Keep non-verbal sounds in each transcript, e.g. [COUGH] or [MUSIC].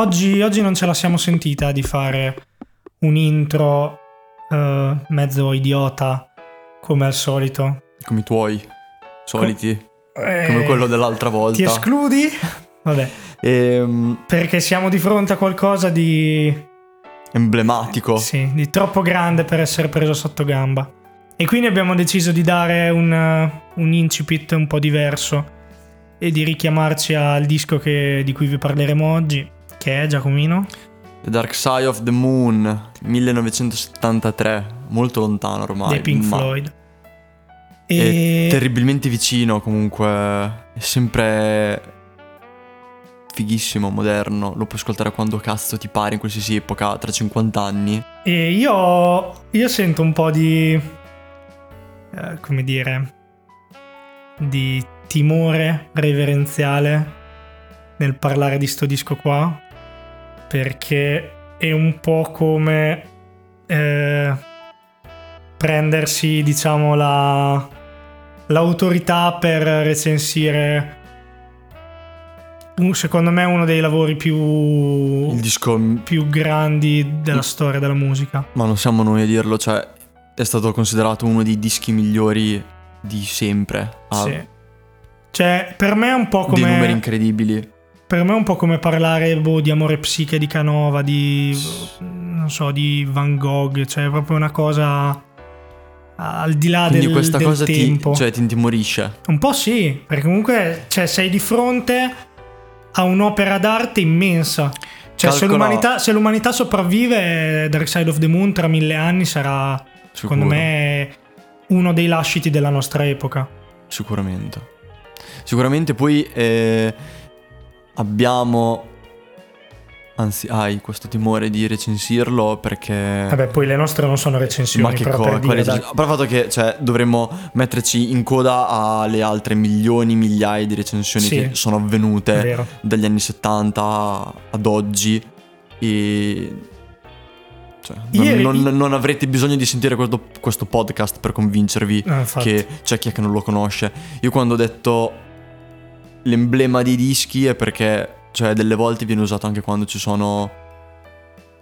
oggi, oggi non ce la siamo sentita di fare un intro eh, mezzo idiota come al solito. Come i tuoi soliti, Eh, come quello dell'altra volta. Ti escludi? Vabbè, Ehm, perché siamo di fronte a qualcosa di, emblematico. sì, di troppo grande per essere preso sotto gamba. E quindi abbiamo deciso di dare un, un incipit un po' diverso e di richiamarci al disco che- di cui vi parleremo oggi, che è Giacomino. The Dark Side of the Moon, 1973, molto lontano ormai. dei Pink ma Floyd. E terribilmente vicino comunque, è sempre fighissimo, moderno, lo puoi ascoltare quando cazzo ti pare in qualsiasi epoca, tra 50 anni. E io, io sento un po' di. eh, come dire. di timore reverenziale nel parlare di sto disco qua. Perché è un po' come. eh, prendersi, diciamo, la. l'autorità per recensire. un- secondo me uno dei lavori più disco, più grandi della storia della musica. ma non siamo noi a dirlo, cioè è stato considerato uno dei dischi migliori di sempre. Ha Sì. Cioè, per me è un po' dei numeri come. incredibili. Per me è un po' come parlare boh, di amore psiche di Canova, di. non so, di Van Gogh. Cioè, è proprio una cosa. al di là Quindi del, questa del cosa ti, tempo. cioè, ti intimorisce. Un po' sì, perché comunque cioè, sei di fronte a un'opera d'arte immensa. Cioè, se, l'umanità, se l'umanità sopravvive, Dark Side of the Moon tra mille anni sarà, secondo Sicuro. me, uno dei lasciti della nostra epoca. Sicuramente. Sicuramente poi eh, abbiamo, anzi hai questo timore di recensirlo perché... Vabbè, poi le nostre non sono recensioni, Ma che però cosa? per dire, il fatto che cioè, dovremmo metterci in coda alle altre milioni, migliaia di recensioni Sì. che sono avvenute dagli anni 70 ad oggi e... Cioè, non, Ieri- non- non avrete bisogno di sentire questo, questo podcast per convincervi infatti. che c'è chi è che non lo conosce. Io quando ho detto l'emblema dei dischi è perché, cioè, delle volte viene usato anche quando ci sono.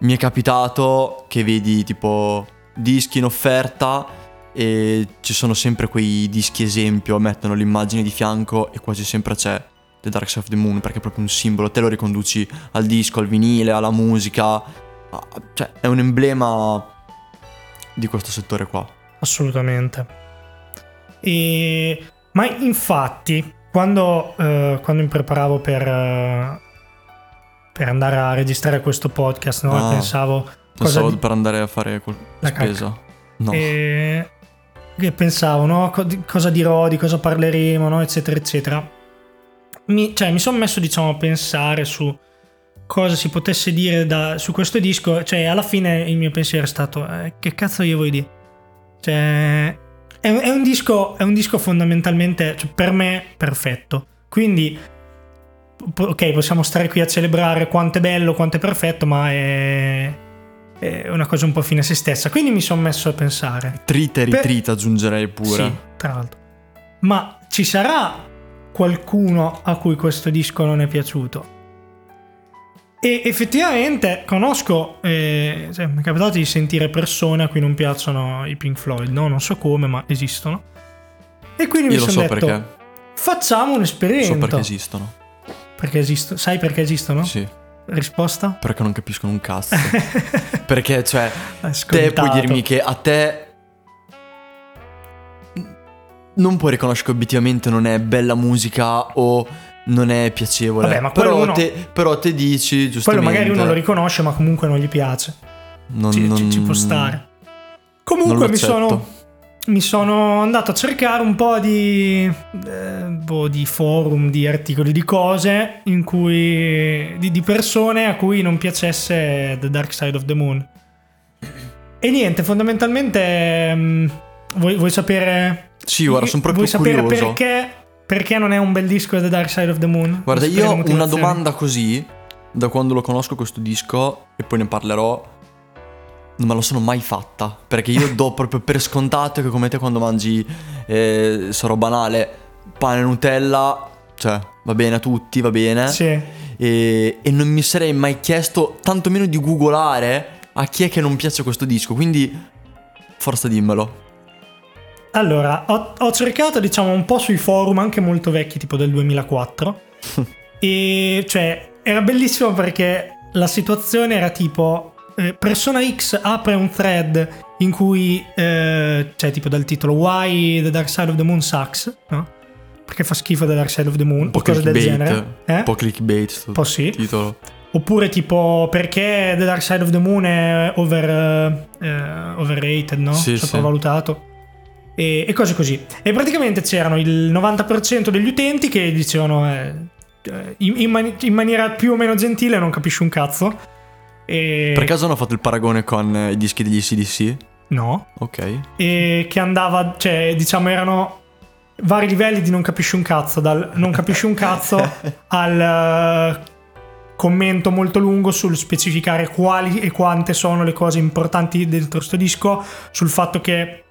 Mi è capitato che vedi tipo dischi in offerta e ci sono sempre quei dischi esempio, mettono l'immagine di fianco e quasi sempre c'è The Dark Side of the Moon perché è proprio un simbolo, te lo riconduci al disco, al vinile, alla musica, cioè è un emblema di questo settore qua. Assolutamente. E... Ma infatti, quando, eh, quando mi preparavo per, eh, per andare a registrare questo podcast, no? Ah. pensavo cosa Pensavo di- per andare a fare col- La spesa. No. E che pensavo, no? Co- di- cosa dirò, di cosa parleremo, no? eccetera, eccetera. Mi, cioè, mi sono messo, diciamo, a pensare su cosa si potesse dire da- su questo disco. Cioè, alla fine il mio pensiero è stato: eh, che cazzo io vuoi dire? Cioè, è, è un disco, è un disco fondamentalmente, cioè, per me, perfetto. Quindi, ok, possiamo stare qui a celebrare quanto è bello, quanto è perfetto, ma è, è una cosa un po' fine a se stessa. Quindi mi sono messo a pensare. Trita e Per- ritrita aggiungerei pure. Sì, tra l'altro. Ma ci sarà qualcuno a cui questo disco non è piaciuto? E effettivamente conosco, eh, cioè, mi è capitato di sentire persone a cui non piacciono i Pink Floyd, no? Non so come, ma esistono. E quindi Io mi sono so detto, perché. facciamo un esperimento. So perché esistono. Perché esistono? Sai perché esistono? Sì. Risposta? Perché non capiscono un cazzo. [LAUGHS] perché, cioè, te puoi dirmi che a te. Non puoi riconoscere che obiettivamente non è bella musica o non è piacevole. Vabbè, ma quello però, uno- te, però te dici, Quello giustamente. magari uno lo riconosce, ma comunque non gli piace. non, ci, non- ci può stare. Comunque mi sono, mi sono andato a cercare un po' di, eh, boh, di forum, di articoli, di cose in cui, di, di persone a cui non piacesse The Dark Side of the Moon. E niente, fondamentalmente mm, vuoi, vuoi sapere... Sì, guarda, sono proprio vuoi sapere curioso. perché, perché non è un bel disco The Dark Side of the Moon? Guarda, io ho una domanda così, da quando lo conosco questo disco, e poi ne parlerò, non me la sono mai fatta. Perché io do proprio per scontato che come te quando mangi, eh, sarò banale, pane e Nutella, cioè va bene a tutti, va bene. Sì. e, e non mi sarei mai chiesto tantomeno di googolare a chi è che non piace questo disco, quindi forza dimmelo. Allora, ho, ho cercato diciamo un po' sui forum anche molto vecchi, tipo del 2004, [LAUGHS] e cioè era bellissimo perché la situazione era tipo eh, Persona X apre un thread in cui eh, c'è tipo dal titolo Why the Dark Side of the Moon sucks, no? Perché fa schifo The Dark Side of the Moon Un po' cose del genere. Eh? un po' clickbait Un po' sì. titolo. Oppure tipo perché The Dark Side of the Moon è over, eh, overrated, no? Sì, Sopravvalutato. E, e cose così. E praticamente c'erano il 90% degli utenti che dicevano eh, eh, in, in mani- in maniera più o meno gentile non capisci un cazzo. E... Per caso hanno fatto il paragone con eh, i dischi degli CDC? No. Ok. E che andava, cioè diciamo erano vari livelli di non capisci un cazzo, dal non capisci un cazzo [LAUGHS] al eh, commento molto lungo sul specificare quali e quante sono le cose importanti dentro sto disco, sul fatto che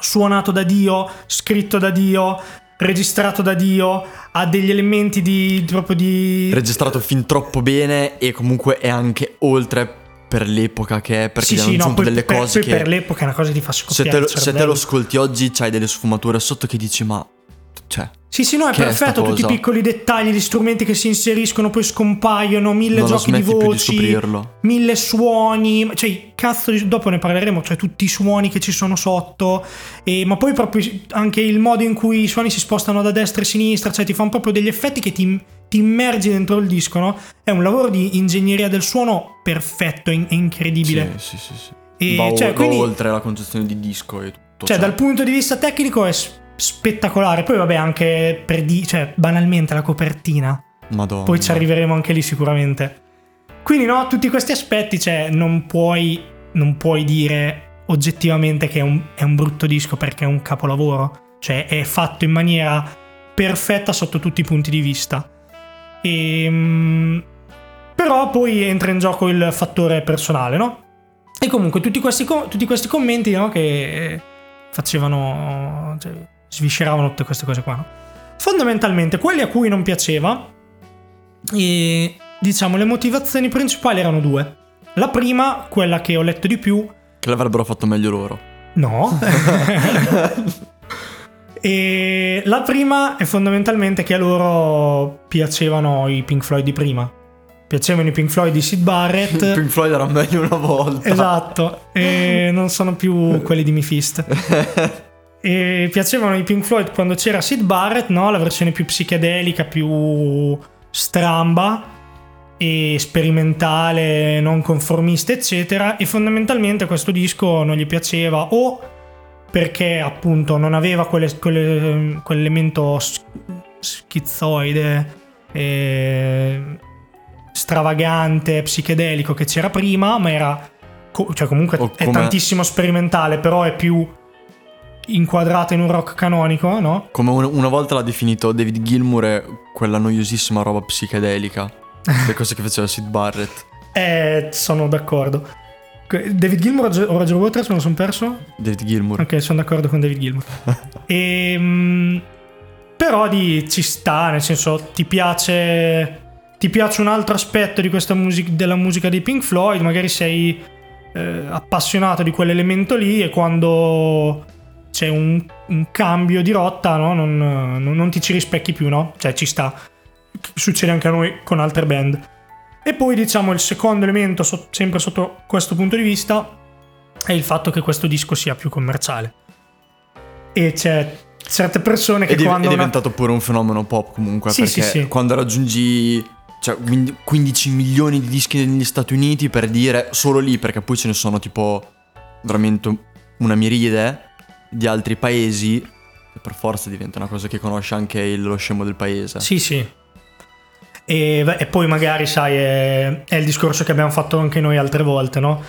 suonato da Dio, scritto da Dio, registrato da Dio, ha degli elementi di proprio di Registrato fin troppo bene e comunque è anche oltre per l'epoca che è, perché sì, sì, no, poi, delle per, cose poi che... per l'epoca è una cosa che ti fa se scoppiare te, lo, se te cervello. lo ascolti oggi c'hai delle sfumature sotto che dici ma... Cioè... Sì, sì, no, è Che è perfetto. Tutti i piccoli dettagli, gli strumenti che si inseriscono, poi scompaiono, mille non giochi di di voci, scoprirlo. mille suoni. Cioè, cazzo, di- dopo ne parleremo. Cioè, tutti i suoni che ci sono sotto. E, ma poi proprio anche il modo in cui i suoni si spostano da destra e sinistra. Cioè, ti fanno proprio degli effetti che ti, ti immergi dentro il disco, no? È un lavoro di ingegneria del suono perfetto, in- è incredibile. Sì, sì, sì. sì. E, va, cioè, va quindi- oltre la concezione di disco e tutto. Cioè, dal punto di vista tecnico è spettacolare. Poi, vabbè, anche per di- cioè, banalmente la copertina. Madonna. Poi ci arriveremo anche lì sicuramente. Quindi, no, tutti questi aspetti, cioè, non puoi, non puoi dire oggettivamente che è un, è un brutto disco perché è un capolavoro. Cioè, è fatto in maniera perfetta sotto tutti i punti di vista. E, però poi entra in gioco il fattore personale, no? E comunque tutti questi, tutti questi commenti no, che facevano, cioè, svisceravano tutte queste cose qua. No? Fondamentalmente quelli a cui non piaceva, e, diciamo le motivazioni principali erano due. La prima, quella che ho letto di più, Che l'avrebbero fatto meglio loro. no. [LAUGHS] e la prima è fondamentalmente che a loro piacevano i Pink Floyd di prima. Piacevano i Pink Floyd di Sid Barrett. [LAUGHS] Pink Floyd era meglio una volta. Esatto, e non sono più quelli di Mifist. [LAUGHS] E piacevano i Pink Floyd quando c'era Sid Barrett, no? la versione più psichedelica, più stramba e sperimentale, non conformista, eccetera. E fondamentalmente questo disco non gli piaceva o perché appunto non aveva quelle- quelle- quell'elemento schizzoide. E stravagante, psichedelico che c'era prima, ma era cioè comunque è tantissimo sperimentale, però è più inquadrato in un rock canonico, no? Come un- una volta l'ha definito David Gilmour, è quella noiosissima roba psichedelica. [LAUGHS] Le cose che faceva Sid Barrett. Eh, sono d'accordo. David Gilmour o Roger Waters me lo sono perso? David Gilmour. Ok, sono d'accordo con David Gilmour. [LAUGHS] Ehm, però di, ci sta, nel senso, ti piace, ti piace un altro aspetto di questa musica, della musica dei Pink Floyd, magari sei eh, appassionato di quell'elemento lì e quando c'è un, un cambio di rotta, no? non, non- non ti ci rispecchi più, no? Cioè ci sta. Succede anche a noi con altre band. E poi diciamo il secondo elemento, so- sempre sotto questo punto di vista, è il fatto che questo disco sia più commerciale. E c'è certe persone che è, quando... è una- diventato pure un fenomeno pop comunque. Sì, perché sì, sì. quando raggiungi cioè, quindi 15 milioni di dischi negli Stati Uniti per dire solo lì, perché poi ce ne sono tipo veramente una miriade di altri paesi. Per forza diventa una cosa che conosce anche il- lo scemo del paese. Sì, sì. E, e poi magari, sai, è, è il discorso che abbiamo fatto anche noi altre volte, no?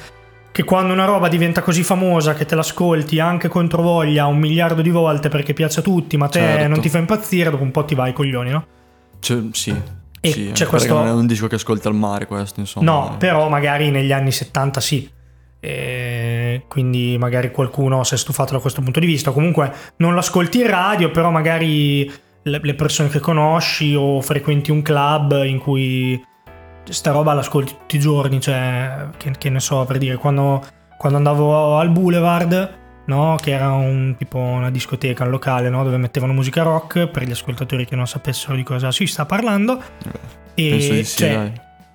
Che quando una roba diventa così famosa che te l'ascolti anche contro voglia un miliardo di volte perché piace a tutti, ma te Certo. non ti fa impazzire, dopo un po' ti vai ai coglioni, no? Cioè, sì. E sì, c'è questo- non è un disco che ascolti al mare questo, insomma. No, però magari negli anni 70 sì. E quindi magari qualcuno si è stufato da questo punto di vista. Comunque non l'ascolti in radio, però magari le persone che conosci o frequenti un club in cui sta roba l'ascolti tutti i giorni, cioè, che, che ne so, per dire, quando, quando andavo al Boulevard, no, che era un tipo una discoteca, un locale, no, dove mettevano musica rock, per gli ascoltatori che non sapessero di cosa si sta parlando, e Penso di sì, cioè,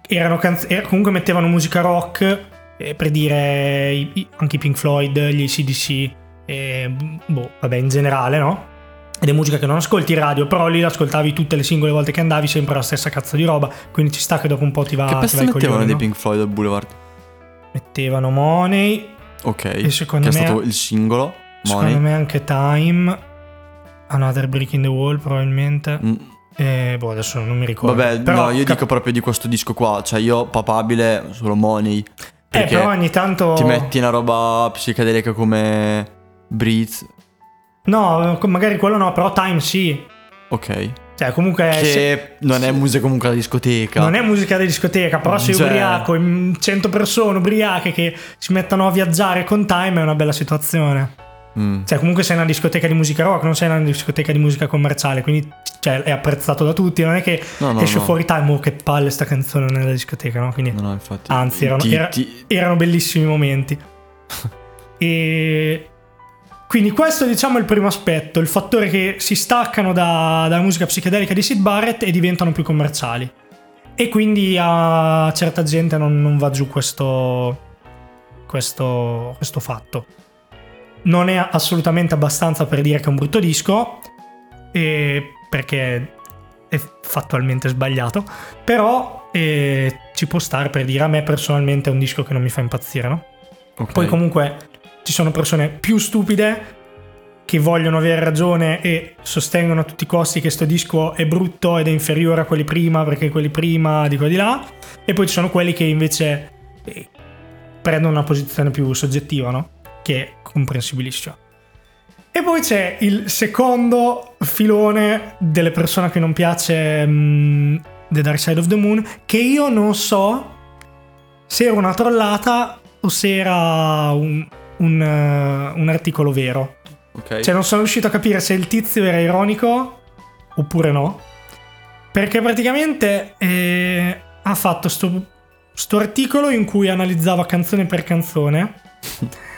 erano canz- er- comunque mettevano musica rock, eh, per dire i- anche i Pink Floyd, gli ACDC, e, boh, vabbè, in generale, no? Ed è musica che non ascolti in radio, però lì l'ascoltavi tutte le singole volte che andavi, sempre la stessa cazzo di roba. Quindi ci sta che dopo un po' ti va. Che pezzo mettevano dei no? Pink Floyd al Boulevard? Mettevano Money, Ok. E secondo che me- è stato il singolo. secondo Money. me anche Time, Another Brick in the Wall probabilmente. Mm, E boh, adesso non mi ricordo. Vabbè, però, no, io cap- dico proprio di questo disco qua. Cioè, io papabile solo Money. Eh, però ogni tanto. ti metti una roba psichedelica come Breathe. No, magari quello no, però Time sì. Ok. Cioè, comunque. che se- non è musica comunque da discoteca. Non è musica da discoteca, però sei Cioè- ubriaco, in 100 persone ubriache che si mettono a viaggiare con Time è una bella situazione. Mm. Cioè, comunque sei in una discoteca di musica rock, non sei in una discoteca di musica commerciale, quindi cioè, è apprezzato da tutti. Non è che No, no, esce no. fuori Time, oh che palle sta canzone nella discoteca, no? Quindi no, infatti. Anzi, erano- Ti- era- ti- erano bellissimi momenti. [LAUGHS] e quindi questo diciamo è il primo aspetto, il fattore che si staccano da- dalla musica psichedelica di Sid Barrett e diventano più commerciali. E quindi a certa gente non, non va giù questo, questo, questo fatto. Non è assolutamente abbastanza per dire che è un brutto disco, perché è fattualmente sbagliato, però eh, ci può stare per dire a me personalmente è un disco che non mi fa impazzire, no? ok. Poi comunque ci sono persone più stupide che vogliono avere ragione e sostengono a tutti i costi che sto disco è brutto ed è inferiore a quelli prima perché quelli prima di qua di là e poi ci sono quelli che invece eh, prendono una posizione più soggettiva, no? Che è comprensibilissima. E poi c'è il secondo filone delle persone a cui non piace mm, The Dark Side of the Moon, che io non so se era una trollata o se era un, un, eh, un articolo vero. Ok. Cioè non sono riuscito a capire se il tizio era ironico oppure no. Perché praticamente eh, ha fatto sto, sto articolo in cui analizzava canzone per canzone [LAUGHS]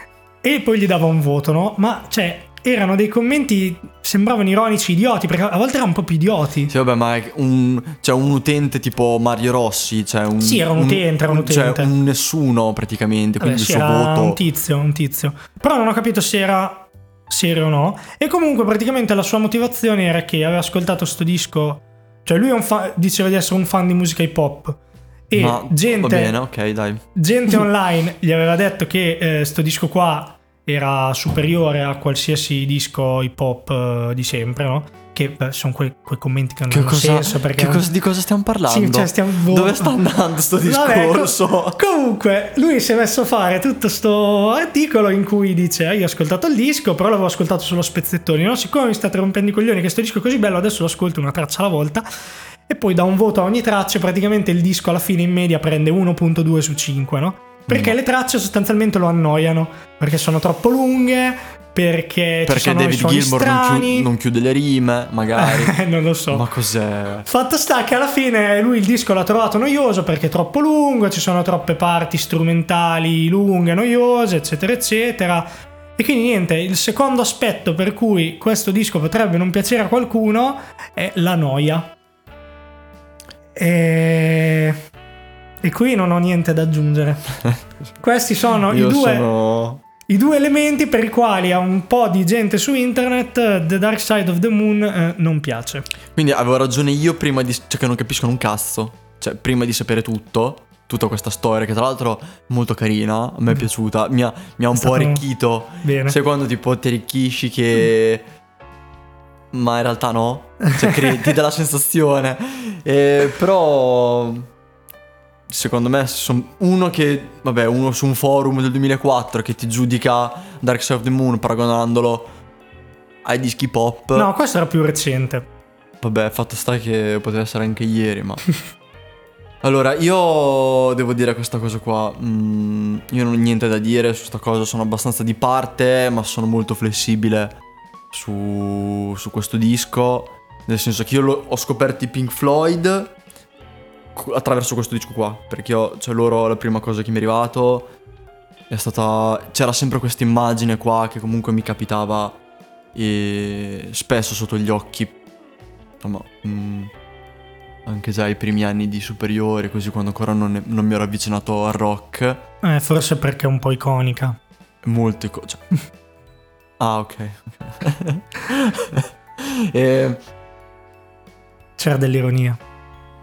e poi gli dava un voto, no? Ma cioè erano dei commenti, sembravano ironici, idioti, perché a volte erano proprio idioti. Sì, vabbè, ma un, cioè un utente tipo Mario Rossi, cioè un... Sì, era un utente, era un utente. Cioè un nessuno praticamente, Vabbè, quindi sì, il suo era voto... un tizio, un tizio. Però non ho capito se era serio o no. E comunque praticamente la sua motivazione era che aveva ascoltato sto disco. Cioè lui un fa- diceva di essere un fan di musica hip hop. E ma gente, va bene, ok, dai. gente online gli aveva detto che eh, sto disco qua era superiore a qualsiasi disco hip hop eh, di sempre, no? Che beh, sono quei, quei commenti che non Che hanno cosa, senso perché cosa- di cosa stiamo parlando? Sì, cioè, stiamo-. Dove sta andando sto [LAUGHS] Vabbè, co- discorso? comunque, lui si è messo a fare tutto sto articolo in cui dice: "Ah, Io ho ascoltato il disco, però l'avevo ascoltato solo spezzettoni. No? Siccome mi state rompendo i coglioni che sto disco è così bello, adesso lo ascolto una traccia alla volta. E poi dà un voto a ogni traccia. Praticamente il disco alla fine in media prende 1.2 su 5, no? Perché No. le tracce sostanzialmente lo annoiano. Perché sono troppo lunghe. Perché, ci Perché sono i David Gilmour non, chiu- non chiude le rime, magari. [LAUGHS] non lo so. Ma cos'è? Fatto sta che alla fine lui il disco l'ha trovato noioso perché è troppo lungo, ci sono troppe parti strumentali lunghe, noiose, eccetera, eccetera. E quindi niente, il secondo aspetto per cui questo disco potrebbe non piacere a qualcuno è la noia. E, e qui non ho niente da aggiungere. [LAUGHS] Questi sono i due, sono... i due elementi per i quali a un po' di gente su internet The Dark Side of the Moon eh, non piace. Quindi avevo ragione io prima di... Cioè che non capiscono un cazzo. Cioè, prima di sapere tutto, tutta questa storia, che tra l'altro è molto carina, a me è piaciuta, mi ha, mi ha un po' arricchito. Bene. Sai quando tipo ti arricchisci che... Ma in realtà no. Cioè, [LAUGHS] credi, ti dà la sensazione. Eh, però... Secondo me, son- uno che... Vabbè, uno su un forum del 2004 che ti giudica Dark Side of the Moon paragonandolo ai dischi pop. No, questo era più recente. Vabbè, fatto sta che poteva essere anche ieri, ma... [LAUGHS] Allora, io devo dire questa cosa qua. mm, io non ho niente da dire su questa cosa, sono abbastanza di parte, ma sono molto flessibile su, su questo disco. Nel senso che io lo- ho scoperto i Pink Floyd attraverso questo disco qua, perché io, cioè loro la prima cosa che mi è arrivato è stata... c'era sempre questa immagine qua che comunque mi capitava e spesso sotto gli occhi, insomma, mm, anche già i primi anni di superiore, così quando ancora non, ne- non mi ero avvicinato al rock, Eh, forse perché è un po' iconica. molte cose... [LAUGHS] ah, ok. [LAUGHS] e... C'era dell'ironia.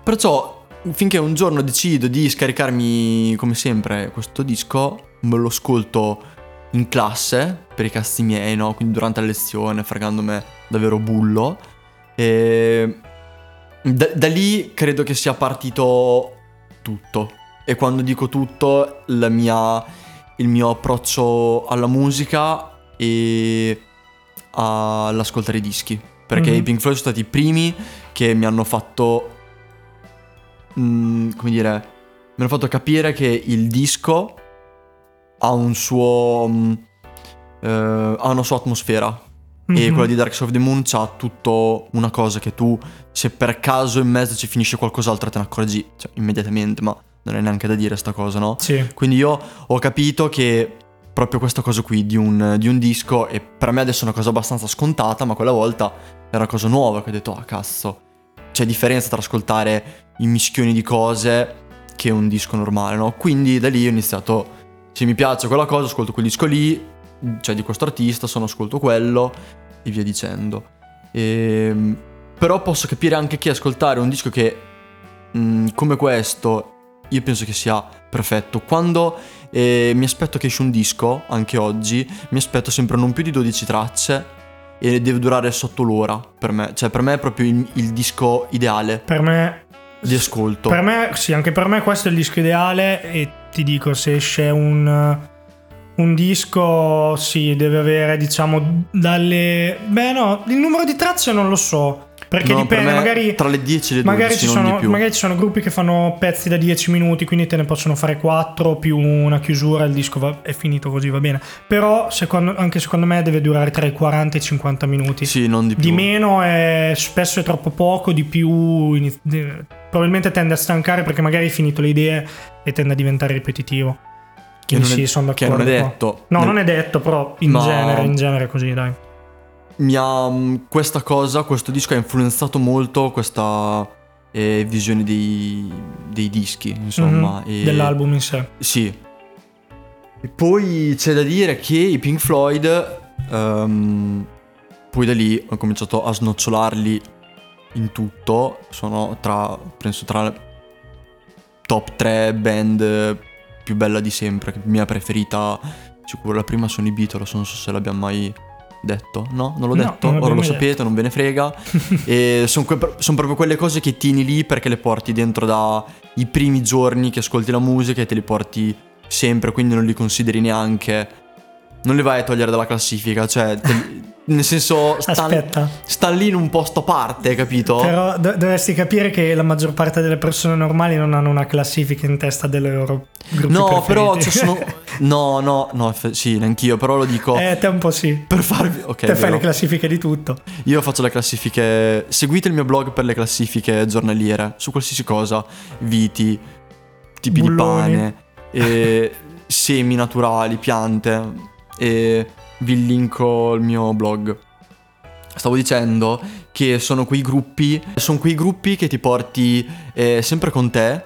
Perciò, finché un giorno decido di scaricarmi, come sempre, questo disco, me lo ascolto in classe, per i cazzi miei, no? Quindi durante la lezione, fregandomi davvero bullo. E da, da lì credo che sia partito tutto. E quando dico tutto, la mia, il mio approccio alla musica e all'ascoltare i dischi. Perché Mhm. i Pink Floyd sono stati i primi che mi hanno fatto. Mm, come dire. Mi hanno fatto capire che il disco ha un suo. mm, eh, ha una sua atmosfera. E Mhm. quella di Dark Side of the Moon c'ha tutto una cosa che tu, se per caso in mezzo ci finisce qualcos'altro, te ne accorgi cioè, immediatamente, ma non è neanche da dire sta cosa, no? Sì. Quindi io ho capito che proprio questa cosa qui di un, di un disco, e per me adesso è una cosa abbastanza scontata, ma quella volta era una cosa nuova che ho detto, ah cazzo, c'è differenza tra ascoltare i mischioni di cose che un disco normale, no? Quindi da lì ho iniziato, se mi piace quella cosa, ascolto quel disco lì, cioè di questo artista, sono ascolto quello e via dicendo. Ehm, però posso capire anche che ascoltare un disco che mm, come questo io penso che sia perfetto. Quando eh, mi aspetto che esce un disco, anche oggi, mi aspetto sempre non più di 12 tracce e deve durare sotto l'ora per me. Cioè per me è proprio il, il disco ideale Per me di ascolto. Per me, sì, anche per me questo è il disco ideale e ti dico, se esce un, un disco, sì, deve avere, diciamo, dalle... Beh no, il numero di tracce non lo so, perché No, per dipende, me magari... tra le 10 e le 12, Magari ci, sono, di più. magari ci sono gruppi che fanno pezzi da 10 minuti, quindi te ne possono fare 4 più una chiusura, il disco va- è finito così, va bene. Però secondo- anche secondo me deve durare tra i 40 e i 50 minuti. Sì, non di più. Di meno è spesso è troppo poco, di più iniz- probabilmente tende a stancare perché magari hai finito le idee e tende a diventare ripetitivo. Che Quindi è- sì, sono che non è detto. No, Nel- non è detto, però in Ma- genere, in genere è così, dai. Mi ha mm, questa cosa, questo disco ha influenzato molto questa eh, visione dei, dei dischi, insomma. Mhm, e- Dell'album in sé. Sì. E poi c'è da dire che i Pink Floyd, ehm, poi da lì ho cominciato a snocciolarli in tutto, sono tra, penso tra le top 3 band più bella di sempre, mia preferita, sicuro la prima sono i Beatles, non so se l'abbiamo mai detto, no? Non l'ho No, detto, non ora lo mai sapete, non ve ne frega. [LAUGHS] e sono proprio quelle cose che tieni lì perché le porti dentro dai primi giorni che ascolti la musica e te li porti sempre, quindi non li consideri neanche. Non li vai a togliere dalla classifica, cioè, te- [LAUGHS] nel senso, stanno Aspetta, stan lì in un posto a parte, capito? però do- dovresti capire che la maggior parte delle persone normali non hanno una classifica in testa delle loro no, preferiti. però ci sono. [LAUGHS] No, no, no, eff- sì, neanch'io, però lo dico Eh, te un po' sì. per farvi. Ok, te fai vero. le classifiche di tutto. Io faccio le classifiche. Seguite il mio blog per le classifiche giornaliere su qualsiasi cosa: viti, tipi Bulloni. di pane, [LAUGHS] e semi naturali, piante. E vi linko il mio blog. Stavo dicendo che sono quei gruppi. Sono quei gruppi che ti porti eh, sempre con te,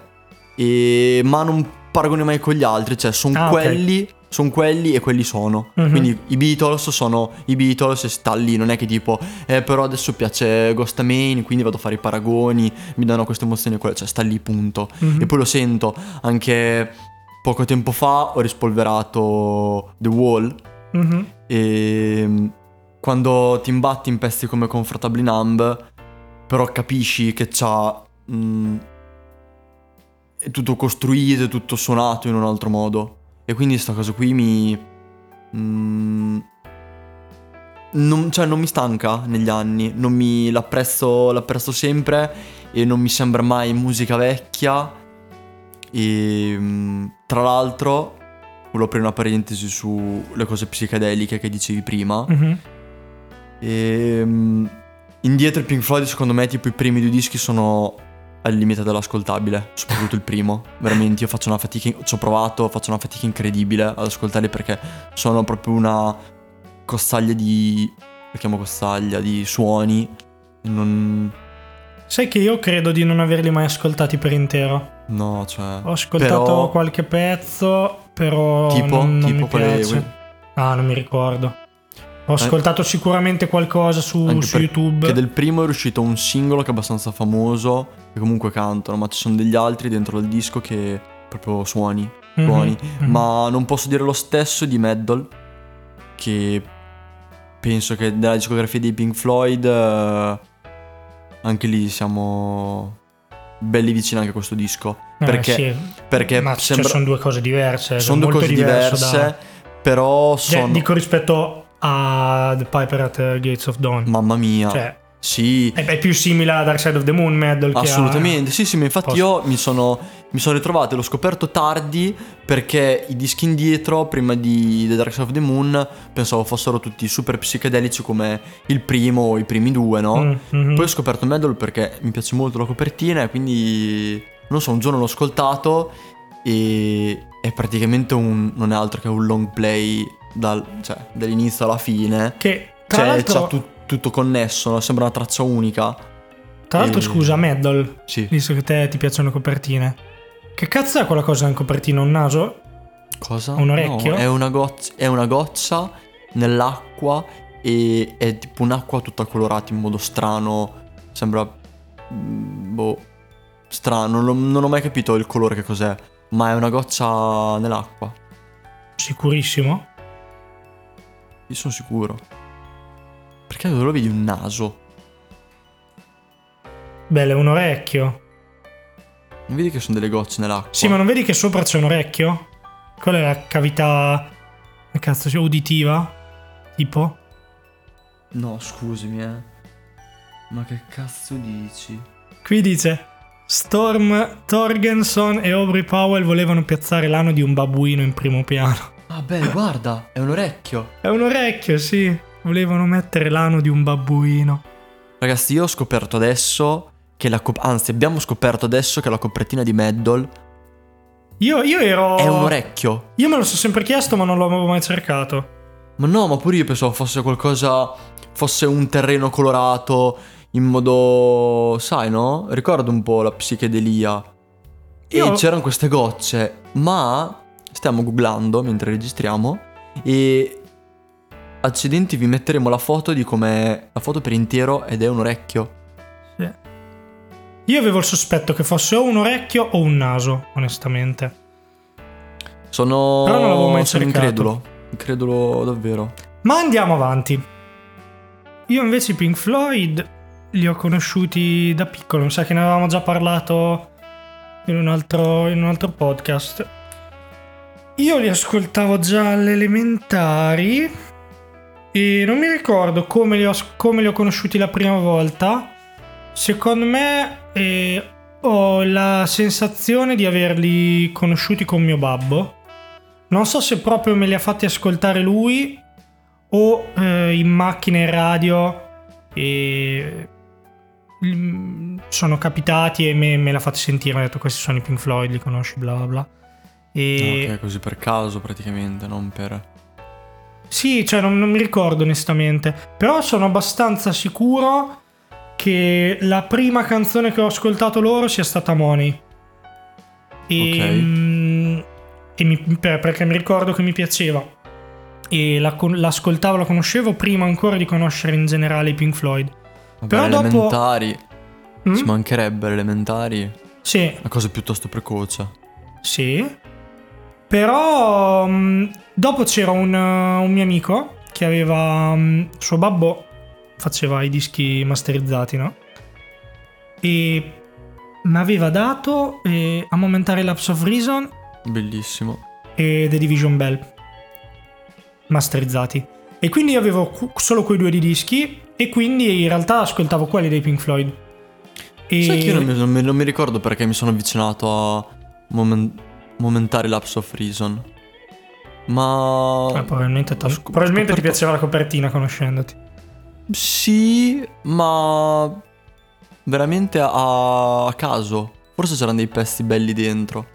e, ma non paragoni mai con gli altri. Cioè, sono Ah, quelli. Sono quelli e quelli sono. Mhm. Quindi i Beatles sono i Beatles e sta lì. Non è che tipo, eh, però adesso piace Ghost Main, quindi vado a fare i paragoni, mi danno queste emozioni e quelle. Cioè, sta lì, punto. Mhm. E poi lo sento. Anche poco tempo fa ho rispolverato The Wall. Mhm. E mm, quando ti imbatti in pezzi come Comfortably Numb, però capisci che c'ha. mm, è tutto costruito, è tutto suonato in un altro modo. E quindi sta cosa qui mi. mm, non, cioè, non mi stanca negli anni. Non mi, l'apprezzo, l'apprezzo sempre e non mi sembra mai musica vecchia. E mm, tra l'altro, volevo aprire una parentesi sulle cose psichedeliche che dicevi prima. Mhm. E, mm, indietro i Pink Floyd, secondo me, tipo i primi due dischi sono al limite dell'ascoltabile, soprattutto il primo. Veramente io faccio una fatica, ci ho provato, faccio una fatica incredibile ad ascoltarli perché sono proprio una costaglia di... lo chiamo costaglia, di suoni. Non... Sai che io credo di non averli mai ascoltati per intero. No, cioè... Ho ascoltato però- qualche pezzo, però Tipo? non, non Tipo mi piace. Ah, non mi ricordo. Ho ascoltato sicuramente qualcosa su, su YouTube. Che del primo è uscito un singolo che è abbastanza famoso, che comunque cantano, ma ci sono degli altri dentro il disco che proprio suoni, Mhm, suoni. mhm. Ma non posso dire lo stesso di Meddle, che penso che nella discografia dei Pink Floyd eh, anche lì siamo belli vicini anche a questo disco. Eh, perché sì. perché Ma sembra- cioè, sono due cose diverse. sono due cose diverse, da- però Cioè, sono... dico rispetto a The Piper at the Gates of Dawn. Mamma mia. Cioè, sì, è, è più simile a Dark Side of the Moon, Meddle, che a- Assolutamente, sì, sì, ma infatti Posso- io mi sono, mi sono ritrovato e l'ho scoperto tardi perché i dischi indietro, prima di The Dark Side of the Moon, pensavo fossero tutti super psichedelici come il primo o i primi due, no? Mm, mhm. Poi ho scoperto Meddle perché mi piace molto la copertina e quindi, non so, un giorno l'ho ascoltato e è praticamente un, non è altro che un long play dal, cioè, dall'inizio alla fine. Che tra Cioè, l'altro, c'ha tu- tutto connesso, no? sembra una traccia unica. tra l'altro e- scusa, Meddle, Sì. visto che a te ti piacciono le copertine. Che cazzo è quella cosa in copertina? Un naso? Cosa? Un orecchio? No, è una, goccia, è una goccia nell'acqua e è tipo un'acqua tutta colorata in modo strano. Sembra. mm, Boh. Strano, non, ho mai capito il colore che cos'è. Ma è una goccia nell'acqua. Sicurissimo. Io sono sicuro. Perché dove lo vedi un naso? Bello, è un orecchio. Non vedi che sono delle gocce nell'acqua? Sì, ma non vedi che sopra c'è un orecchio? Quella è la cavità. Che cazzo sia uditiva? Tipo? No, scusami, eh. Ma che cazzo dici? Qui dice: Storm Torgenson e Aubrey Powell volevano piazzare l'ano di un babbuino in primo piano. Ah, beh, guarda, è un orecchio. È un orecchio, sì. Volevano mettere l'ano di un babbuino. Ragazzi, io ho scoperto adesso che la cop- anzi, abbiamo scoperto adesso che la copertina di Meddle Io, io ero. è un orecchio. Io me lo sono sempre chiesto, ma non l'avevo mai cercato. Ma no, ma pure io pensavo fosse qualcosa fosse un terreno colorato in modo, sai, no? Ricordo un po' la psichedelia. Io- E c'erano queste gocce, ma stiamo googlando mentre registriamo e accidenti vi metteremo la foto di come la foto per intero ed è un orecchio. Sì. Io avevo il sospetto che fosse o un orecchio o un naso, onestamente. Sono Però non l'avevo mai sono cercato. incredulo, incredulo davvero. Ma andiamo avanti. Io invece i Pink Floyd li ho conosciuti da piccolo, mi sa che ne avevamo già parlato in un altro, in un altro podcast. Io li ascoltavo già alle elementari e non mi ricordo come li ho, come li ho conosciuti la prima volta. Secondo me eh, ho la sensazione di averli conosciuti con mio babbo. Non so se proprio me li ha fatti ascoltare lui o eh, in macchina e radio e mm, sono capitati e me, me l'ha fatti sentire. Mi ha detto questi sono i Pink Floyd, li conosci, bla bla bla. E Ok, così per caso praticamente, non per... sì, cioè non, non mi ricordo onestamente, però sono abbastanza sicuro che la prima canzone che ho ascoltato loro sia stata Money. E, Ok. mm, e mi- per- perché mi ricordo che mi piaceva. E la l'ascoltavo, la conoscevo prima ancora di conoscere in generale i Pink Floyd. Vabbè, Però dopo- elementari, Mm? ci mancherebbe elementari, Sì, una cosa piuttosto precoce. Sì. Però mh, dopo c'era un, uh, un mio amico che aveva mh, suo babbo faceva i dischi masterizzati, no? E mi aveva dato eh, a momentare Lapse of Reason Bellissimo. e The Division Bell masterizzati. E quindi io avevo cu- solo quei due di dischi e quindi in realtà ascoltavo quelli dei Pink Floyd. E... Sai che io non mi, non mi- non mi ricordo perché mi sono avvicinato a momen- momentare Lapse of Reason. Ma... Ah, probabilmente, Ho sc- probabilmente ti piaceva la copertina conoscendoti. Sì, ma... veramente a, a caso. Forse c'erano dei pezzi belli dentro.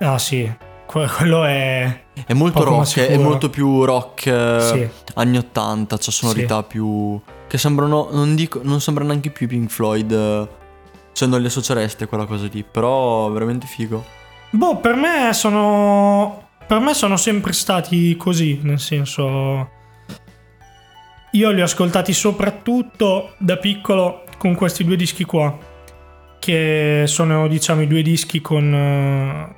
Ah sì, que- quello è... È molto rock, è molto più rock eh, Sì. anni 80, c'ha sonorità più... che sembrano, non dico, non sembra neanche più Pink Floyd, eh, cioè non li associereste quella cosa lì, però veramente figo. Boh, per me sono... Per me sono sempre stati così, nel senso... Io li ho ascoltati soprattutto da piccolo con questi due dischi qua, che sono diciamo i due dischi con, eh,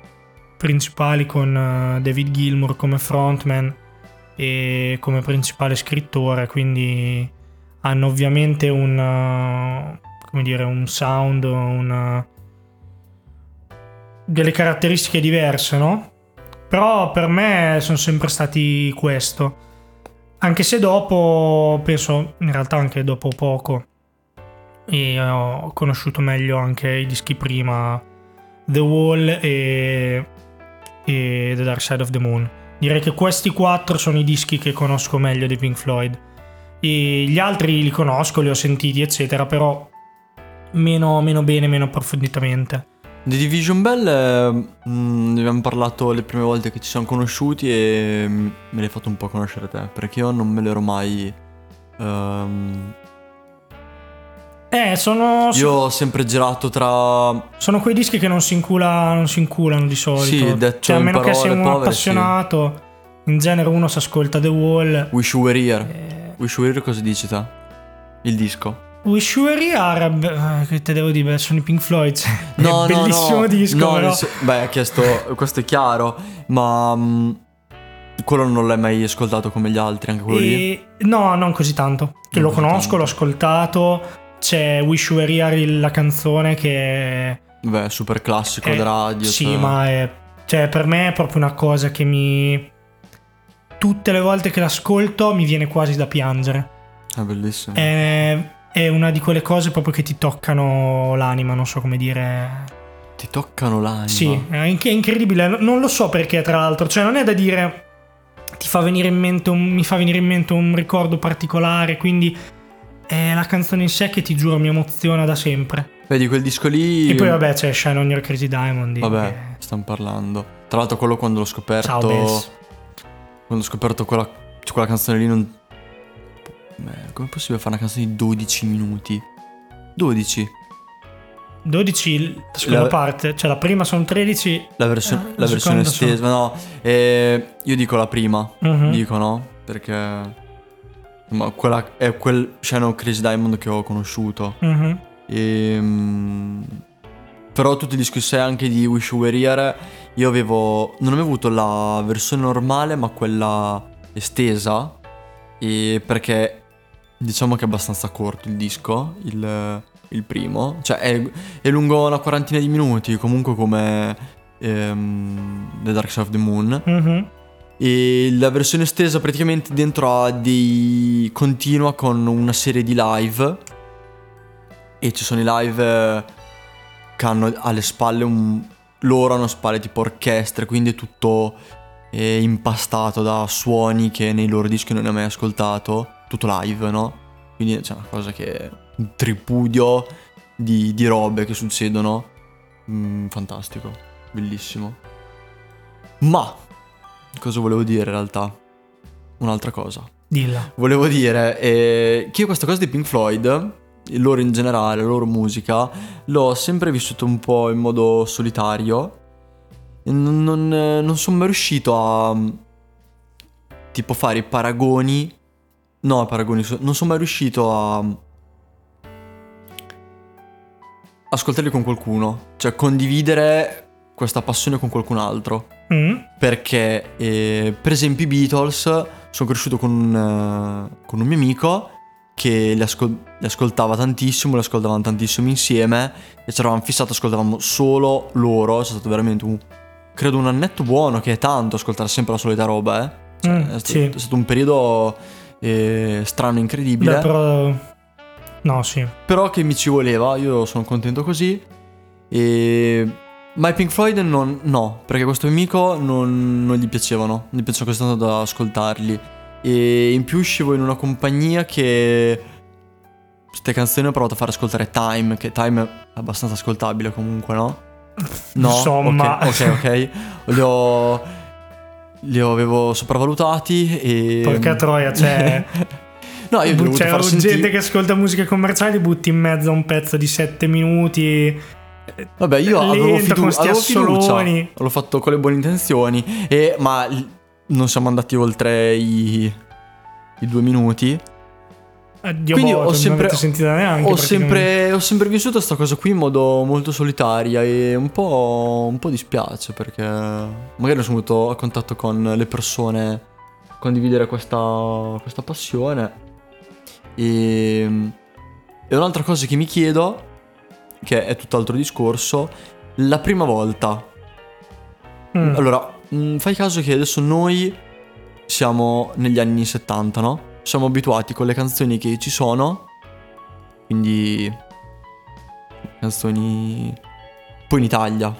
principali con eh, David Gilmour come frontman e come principale scrittore, quindi hanno ovviamente un, eh, come dire, un sound, una, delle caratteristiche diverse, no? Però per me sono sempre stati questo. Anche se dopo, penso in realtà anche dopo poco, e ho conosciuto meglio anche i dischi prima, The Wall e, e The Dark Side of the Moon. Direi che questi quattro sono i dischi che conosco meglio di Pink Floyd. E gli altri li conosco, li ho sentiti, eccetera, però meno, meno bene, meno approfonditamente. The Division Bell, eh, mm, ne abbiamo parlato le prime volte che ci siamo conosciuti e mm, me l'hai fatto un po' conoscere te, perché io non me l'ero mai... ehm, Eh, sono, io ho sempre girato tra... sono quei dischi che non si, incula, non si inculano di solito. Sì, detto cioè, a in meno che sei un povere, sì. appassionato, in genere uno si ascolta The Wall. Wish You Were Here. Eh, Wish You Were Here cosa dici te? Il disco. Wish You Were Here, beh, che te devo dire, sono i Pink Floyd. [LAUGHS] No, è no, bellissimo no. disco, No, però. nel sen- beh, ha chiesto, questo è chiaro, ma mm, quello non l'hai mai ascoltato come gli altri, anche quello lì? E- No, non così tanto. Non lo così conosco, tanto. l'ho ascoltato. C'è Wish You Were Here, la canzone che Beh, super classico è- da radio. Sì, cioè- ma è, cioè, per me è proprio una cosa che mi. Tutte le volte che l'ascolto mi viene quasi da piangere. È bellissimo. È, è una di quelle cose proprio che ti toccano l'anima, non so come dire. Ti toccano l'anima. Sì, è inc- è incredibile. Non lo so perché, tra l'altro. Cioè, non è da dire. Ti fa venire in mente un, mi fa venire in mente un ricordo particolare. Quindi è la canzone in sé che ti giuro mi emoziona da sempre. Vedi, quel disco lì... E poi, vabbè, c'è Shine on Your Crazy Diamond. Vabbè, che- stiamo parlando. Tra l'altro quello quando l'ho scoperto... Ciao, Bess. Quando ho scoperto quella, cioè, quella canzone lì non... Beh, come è possibile fare una canzone di 12 minuti? 12? 12 la seconda La- parte, cioè la prima sono 13. La, versione Eh, la la versione seconda sono- estesa, no, eh, io dico la prima, Mhm. dico no, perché ma quella è quel Shadow Chris Diamond che ho conosciuto. Mhm. Ehm, però tutti i dischi sei anche di Wish You Were Here, io avevo non avevo avuto la versione normale, ma quella estesa e perché diciamo che è abbastanza corto il disco, il, il primo, cioè è, è lungo una quarantina di minuti, comunque come ehm, The Dark Side of the Moon. Mhm. E la versione estesa praticamente dentro ha dei... continua con una serie di live. E ci sono i live eh, che hanno alle spalle un... Loro hanno spalle tipo orchestre, quindi è tutto eh, impastato da suoni che nei loro dischi non hai mai ascoltato. Tutto live, no? Quindi c'è una cosa che... un tripudio di, di robe che succedono. Mm, fantastico, bellissimo. Ma Cosa volevo dire in realtà? Un'altra cosa. Dilla. Volevo dire eh, che io questa cosa di Pink Floyd, loro in generale, la loro musica, l'ho sempre vissuto un po' in modo solitario. Non, non, non sono mai riuscito a tipo fare i paragoni. No, paragoni, so- non sono mai riuscito a ascoltarli con qualcuno, cioè condividere questa passione con qualcun altro. Mm. Perché, eh, per esempio, i Beatles sono cresciuto con un, eh, con un mio amico che li, ascol- li ascoltava tantissimo, li ascoltavamo tantissimo insieme e ci eravamo fissati, ascoltavamo solo loro. C'è stato veramente un, credo, un annetto buono che è tanto ascoltare sempre la solita roba, eh. Cioè, Mm, è, stato, sì. è stato un periodo eh, strano, incredibile. Beh, però. No, sì. Però che mi ci voleva, io sono contento così. E... Ma i Pink Floyd non, no, perché questo amico non, non gli piacevano, non gli piaceva così tanto da ascoltarli. E in più uscivo in una compagnia che queste canzoni ho provato a fare ascoltare Time, che Time è abbastanza ascoltabile comunque, no? [LAUGHS] No, Insomma. ok, ok, ok. Li ho, li avevo sopravvalutati e... Porca troia, cioè... [LAUGHS] no, io ho voluto C'è far gente sentire... che ascolta musica commerciale, butti in mezzo a un pezzo di 7 minuti. Vabbè, io avevo, lento, fidu- con sti avevo fiducia, l'ho fatto con le buone intenzioni, e, ma non siamo andati oltre i, i due minuti. Addio Quindi boh, ho sempre, non sentita neanche. ho, sempre, ho sempre vissuto questa cosa qui in modo molto solitaria e un po', un po' dispiace perché magari sono venuto a contatto con le persone, condividere questa, questa passione. E, e un'altra cosa che mi chiedo, che è tutt'altro discorso, la prima volta. Mm. Allora, mh, fai caso che adesso noi siamo negli anni 70, no? Siamo abituati con le canzoni che ci sono, quindi canzoni poi in Italia,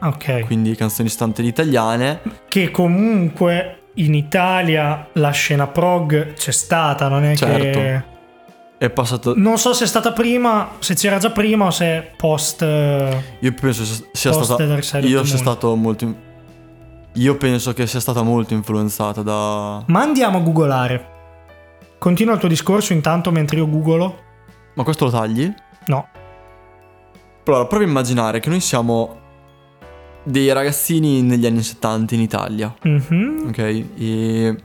Ok. quindi canzoni stante italiane. Che comunque in Italia la scena prog c'è stata, non è Certo. che... È passato Non so se è stata prima, se c'era già prima o se post... Io penso sia- Post stata io sia stato molto Io penso che sia stata molto influenzata da Ma andiamo a googolare. Continua il tuo discorso intanto mentre io googolo. Ma questo lo tagli? No. Allora, prova a immaginare che noi siamo dei ragazzini negli anni 70 in Italia. Mhm. Ok, e...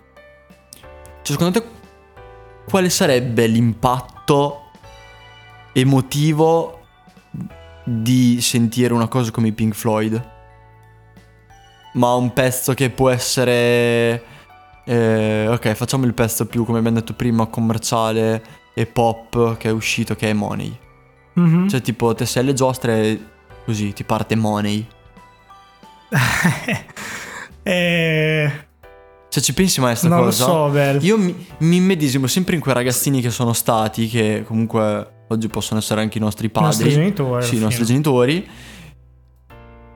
Cioè, secondo te quale sarebbe l'impatto emotivo di sentire una cosa come i Pink Floyd? Ma un pezzo che può essere... eh, ok, facciamo il pezzo più, come abbiamo detto prima, commerciale e pop che è uscito, che è Money. Mhm. Cioè, tipo, te sei alle giostre e così ti parte Money. [LAUGHS] Eh, Cioè, ci pensi mai a sta non lo cosa? so, Bel. Io mi, mi immedesimo sempre in quei ragazzini che sono stati, che comunque oggi possono essere anche i nostri I nostri padri. genitori. Sì, i nostri genitori.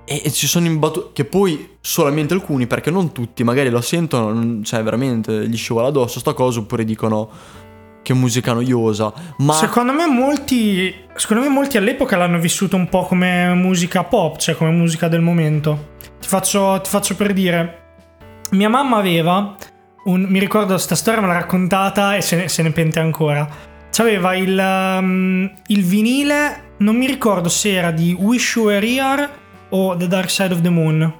E, ci sono imbattuti. Che poi solamente alcuni, perché non tutti, magari lo sentono, cioè veramente gli scivola addosso sta cosa, oppure dicono che musica noiosa. Ma Secondo me molti. Secondo me molti all'epoca l'hanno vissuto un po' come musica pop, cioè come musica del momento. Ti faccio, ti faccio per dire. Mia mamma aveva. Un, mi ricordo sta storia me l'ha raccontata e se ne, se ne pente ancora. C'aveva il, um, il vinile. Non mi ricordo se era di Wish You Were Here o The Dark Side of the Moon.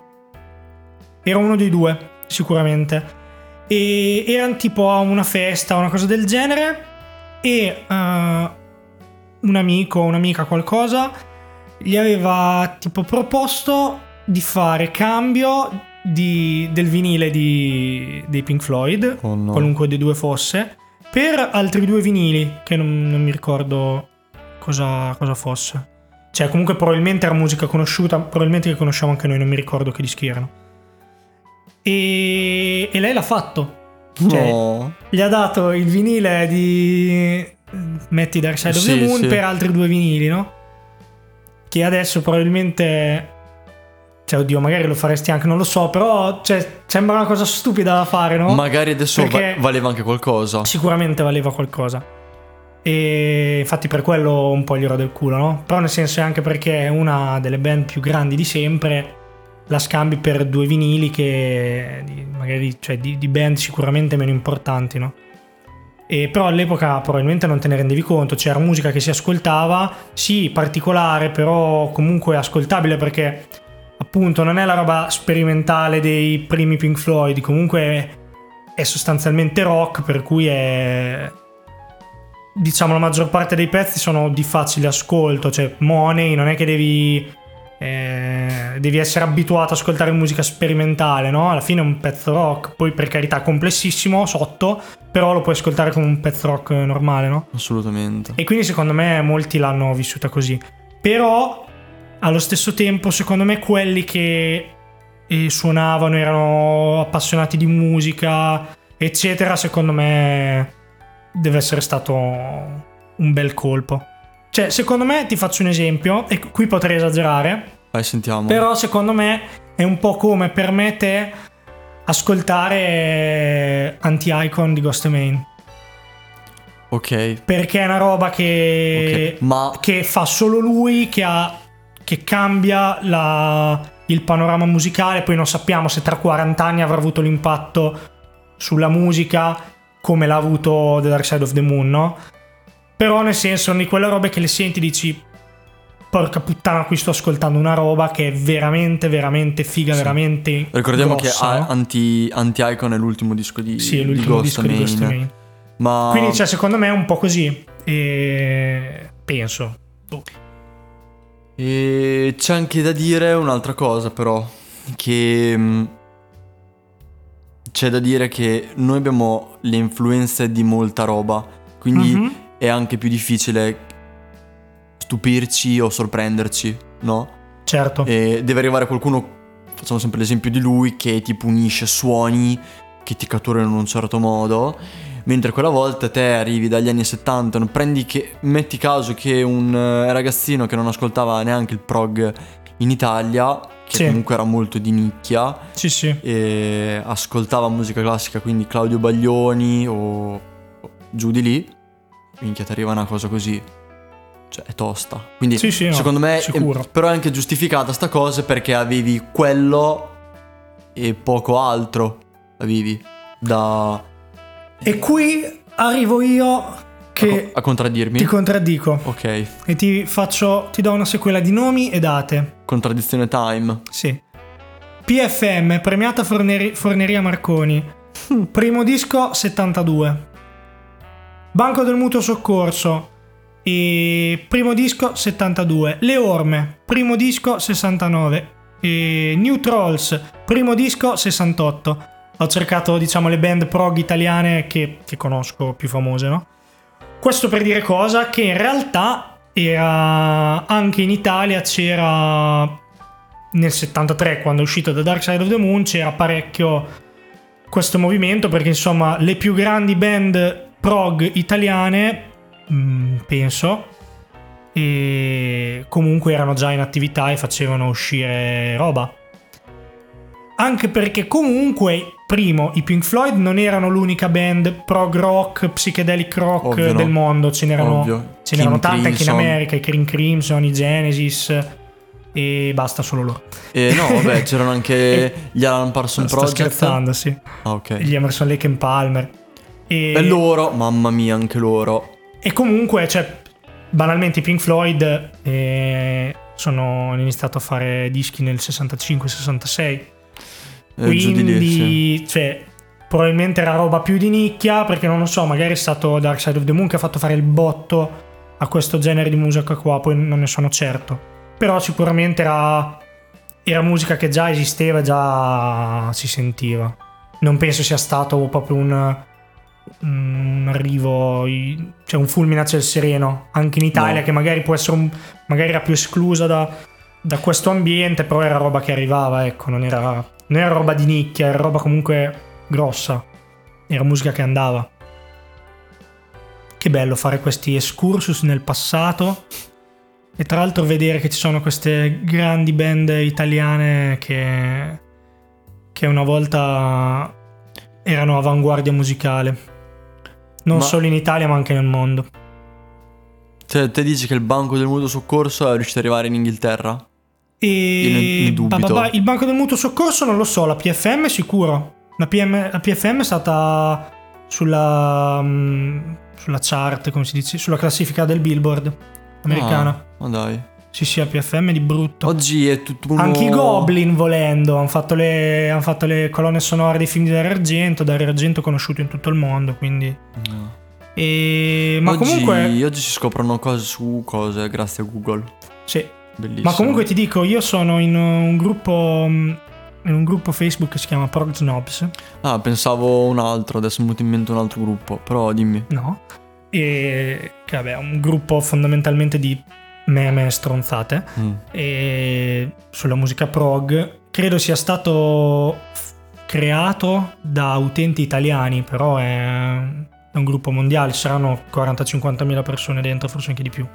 Era uno dei due, sicuramente. E erano tipo a una festa o una cosa del genere. E eh, un amico o un'amica qualcosa gli aveva tipo proposto di fare cambio di- del vinile di, dei Pink Floyd, Oh no. qualunque dei due fosse, per altri due vinili che non, non mi ricordo cosa, cosa fosse. Cioè, comunque, probabilmente era musica conosciuta, probabilmente che conosciamo anche noi, non mi ricordo che dischi erano. E, e lei l'ha fatto. Cioè, No. gli ha dato il vinile di metti Dark Side of Sì, the Moon sì. per altri due vinili, no? Che adesso probabilmente cioè oddio, magari lo faresti anche, non lo so, però cioè, sembra una cosa stupida da fare, no? Magari adesso Perché- valeva anche qualcosa. Sicuramente valeva qualcosa. E infatti per quello un po' gli ero del culo, no? Però nel senso è anche perché è una delle band più grandi di sempre la scambi per due vinili che magari cioè, di, di band sicuramente meno importanti, no? E però all'epoca probabilmente non te ne rendevi conto, c'era musica che si ascoltava, sì, particolare, però comunque ascoltabile perché appunto non è la roba sperimentale dei primi Pink Floyd, comunque è sostanzialmente rock, per cui è diciamo la maggior parte dei pezzi sono di facile ascolto, cioè Money non è che devi eh, devi essere abituato ad ascoltare musica sperimentale, no? Alla fine è un pezzo rock, poi per carità complessissimo sotto, però lo puoi ascoltare come un pezzo rock normale, no? Assolutamente. E quindi secondo me molti l'hanno vissuta così. Però allo stesso tempo secondo me quelli che eh, suonavano, erano appassionati di musica, eccetera, secondo me deve essere stato un bel colpo. Cioè, secondo me, ti faccio un esempio, e qui potrei esagerare, Vai, sentiamo. però secondo me è un po' come per me te ascoltare Anti-Icon di Ghost Main. Ok. Perché è una roba che, Ok, ma- che fa solo lui, che, ha, che cambia la- il panorama musicale. Poi non sappiamo se tra 40 anni avrà avuto l'impatto sulla musica come l'ha avuto The Dark Side of the Moon, no? Però nel senso, di quelle robe che le senti dici porca puttana qui sto ascoltando una roba che è veramente veramente figa, Sì. veramente Ricordiamo grossa, che no? Anti, Anti-Icon è l'ultimo disco di, Sì, è di l'ultimo Ghost disco di Ghost Main. Main. Ma Quindi, cioè, secondo me è un po' così. E penso. Boh. E c'è anche da dire un'altra cosa, però, che mh, c'è da dire che noi abbiamo le influenze di molta roba, quindi Mhm. è anche più difficile stupirci o sorprenderci, no? Certo. E deve arrivare qualcuno, facciamo sempre l'esempio di lui, che ti punisce suoni che ti catturano in un certo modo. Mentre quella volta te arrivi dagli anni 70, non prendi che, metti caso che un eh, ragazzino che non ascoltava neanche il prog in Italia, che Sì. comunque era molto di nicchia, Sì, sì. e ascoltava musica classica, quindi Claudio Baglioni o giù di lì, minchia ti arriva una cosa così. Cioè, è tosta. Quindi, Sì, sì, no, secondo me, sicuro. è- però è anche giustificata sta cosa perché avevi quello e poco altro avevi da... E qui arrivo io che a contraddirmi. ti contraddico ok, e ti faccio ti do una sequela di nomi e date. contraddizione time. Sì. PFM, premiata Forneri- Forneria Marconi. Primo disco 72. Banco del Mutuo Soccorso. E primo disco 72. Le Orme, primo disco 69. E New Trolls, primo disco 68. Ho cercato, diciamo, le band prog italiane che, che conosco più famose, no? Questo per dire cosa? Che in realtà era anche in Italia c'era nel 73 quando è uscito The Dark Side of the Moon c'era parecchio questo movimento perché insomma le più grandi band prog italiane mm, penso e comunque erano già in attività e facevano uscire roba anche perché comunque primo i Pink Floyd non erano l'unica band prog rock psychedelic rock Ovvio, del mondo ce n'erano ce n'erano tante anche in. America i Cream Crimson i Genesis e basta solo loro E no, vabbè, [LAUGHS] c'erano anche gli Alan Parsons sto Project. scherzando sì Ah, ok. gli Emerson Lake and Palmer e, E loro, mamma mia, anche loro. e comunque cioè banalmente i Pink Floyd eh, sono hanno iniziato a fare dischi nel 65-66 Eh, quindi cioè probabilmente era roba più di nicchia perché non lo so magari è stato Dark Side of the Moon che ha fatto fare il botto a questo genere di musica qua poi non ne sono certo. Però sicuramente era era musica che già esisteva già si sentiva. Non penso sia stato proprio un un arrivo cioè un fulmine a ciel sereno anche in Italia No. che magari può essere un, magari era più esclusa da, da questo ambiente però era roba che arrivava ecco non era, non era roba di nicchia era roba comunque grossa. Era musica che andava. Che bello fare questi excursus nel passato e tra l'altro vedere che ci sono queste grandi band italiane che, che una volta erano avanguardia musicale. Non Ma- solo in Italia ma anche nel mondo. Cioè, te dici che il banco del mutuo soccorso è riuscito ad arrivare in Inghilterra? Ne- E ne ba- il banco del mutuo soccorso non lo so, la PFM sicuro. La, PM la PFM è stata sulla, mm, sulla chart, come si dice, sulla classifica del Billboard americana. Ah, ma dai. Sì, sì, la PFM di brutto. Oggi è tutto uno... Anche i Goblin volendo hanno fatto, le, han fatto le colonne sonore dei film di Dario Argento, Dario Argento conosciuto in tutto il mondo, quindi... No. E... Ma oggi, comunque... Oggi si scoprono cose su cose grazie a Google. Sì, Bellissimo. Ma comunque ti dico, io sono in un gruppo in un gruppo Facebook che si chiama Prog Snobs, Ah, pensavo un altro, adesso mi è in mente un altro gruppo. Però dimmi. no? E che vabbè, è un gruppo fondamentalmente di meme stronzate Mm. e sulla musica prog. Credo sia stato f- creato da utenti italiani, però è, è un gruppo mondiale, ci saranno 40-50 mila persone dentro, forse anche di più.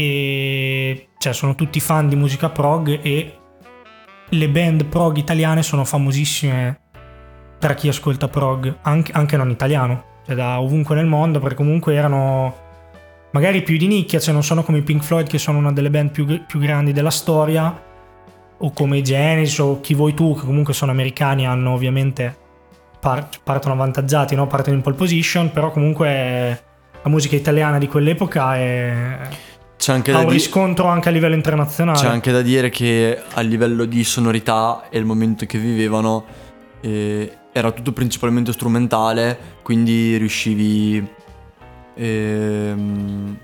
E cioè sono tutti fan di musica prog e le band prog italiane sono famosissime tra chi ascolta prog, anche, anche non italiano. cioè da ovunque nel mondo, perché comunque erano magari più di nicchia, cioè non sono come i Pink Floyd che sono una delle band più, più grandi della storia, o come i Genesis o chi vuoi tu, che comunque sono americani, hanno ovviamente par- partono avvantaggiati, no? partono in pole position, però comunque la musica italiana di quell'epoca è... C'è anche ha un di- riscontro anche a livello internazionale. C'è anche da dire che a livello di sonorità e il momento che vivevano eh, era tutto principalmente strumentale, quindi riuscivi... ehm,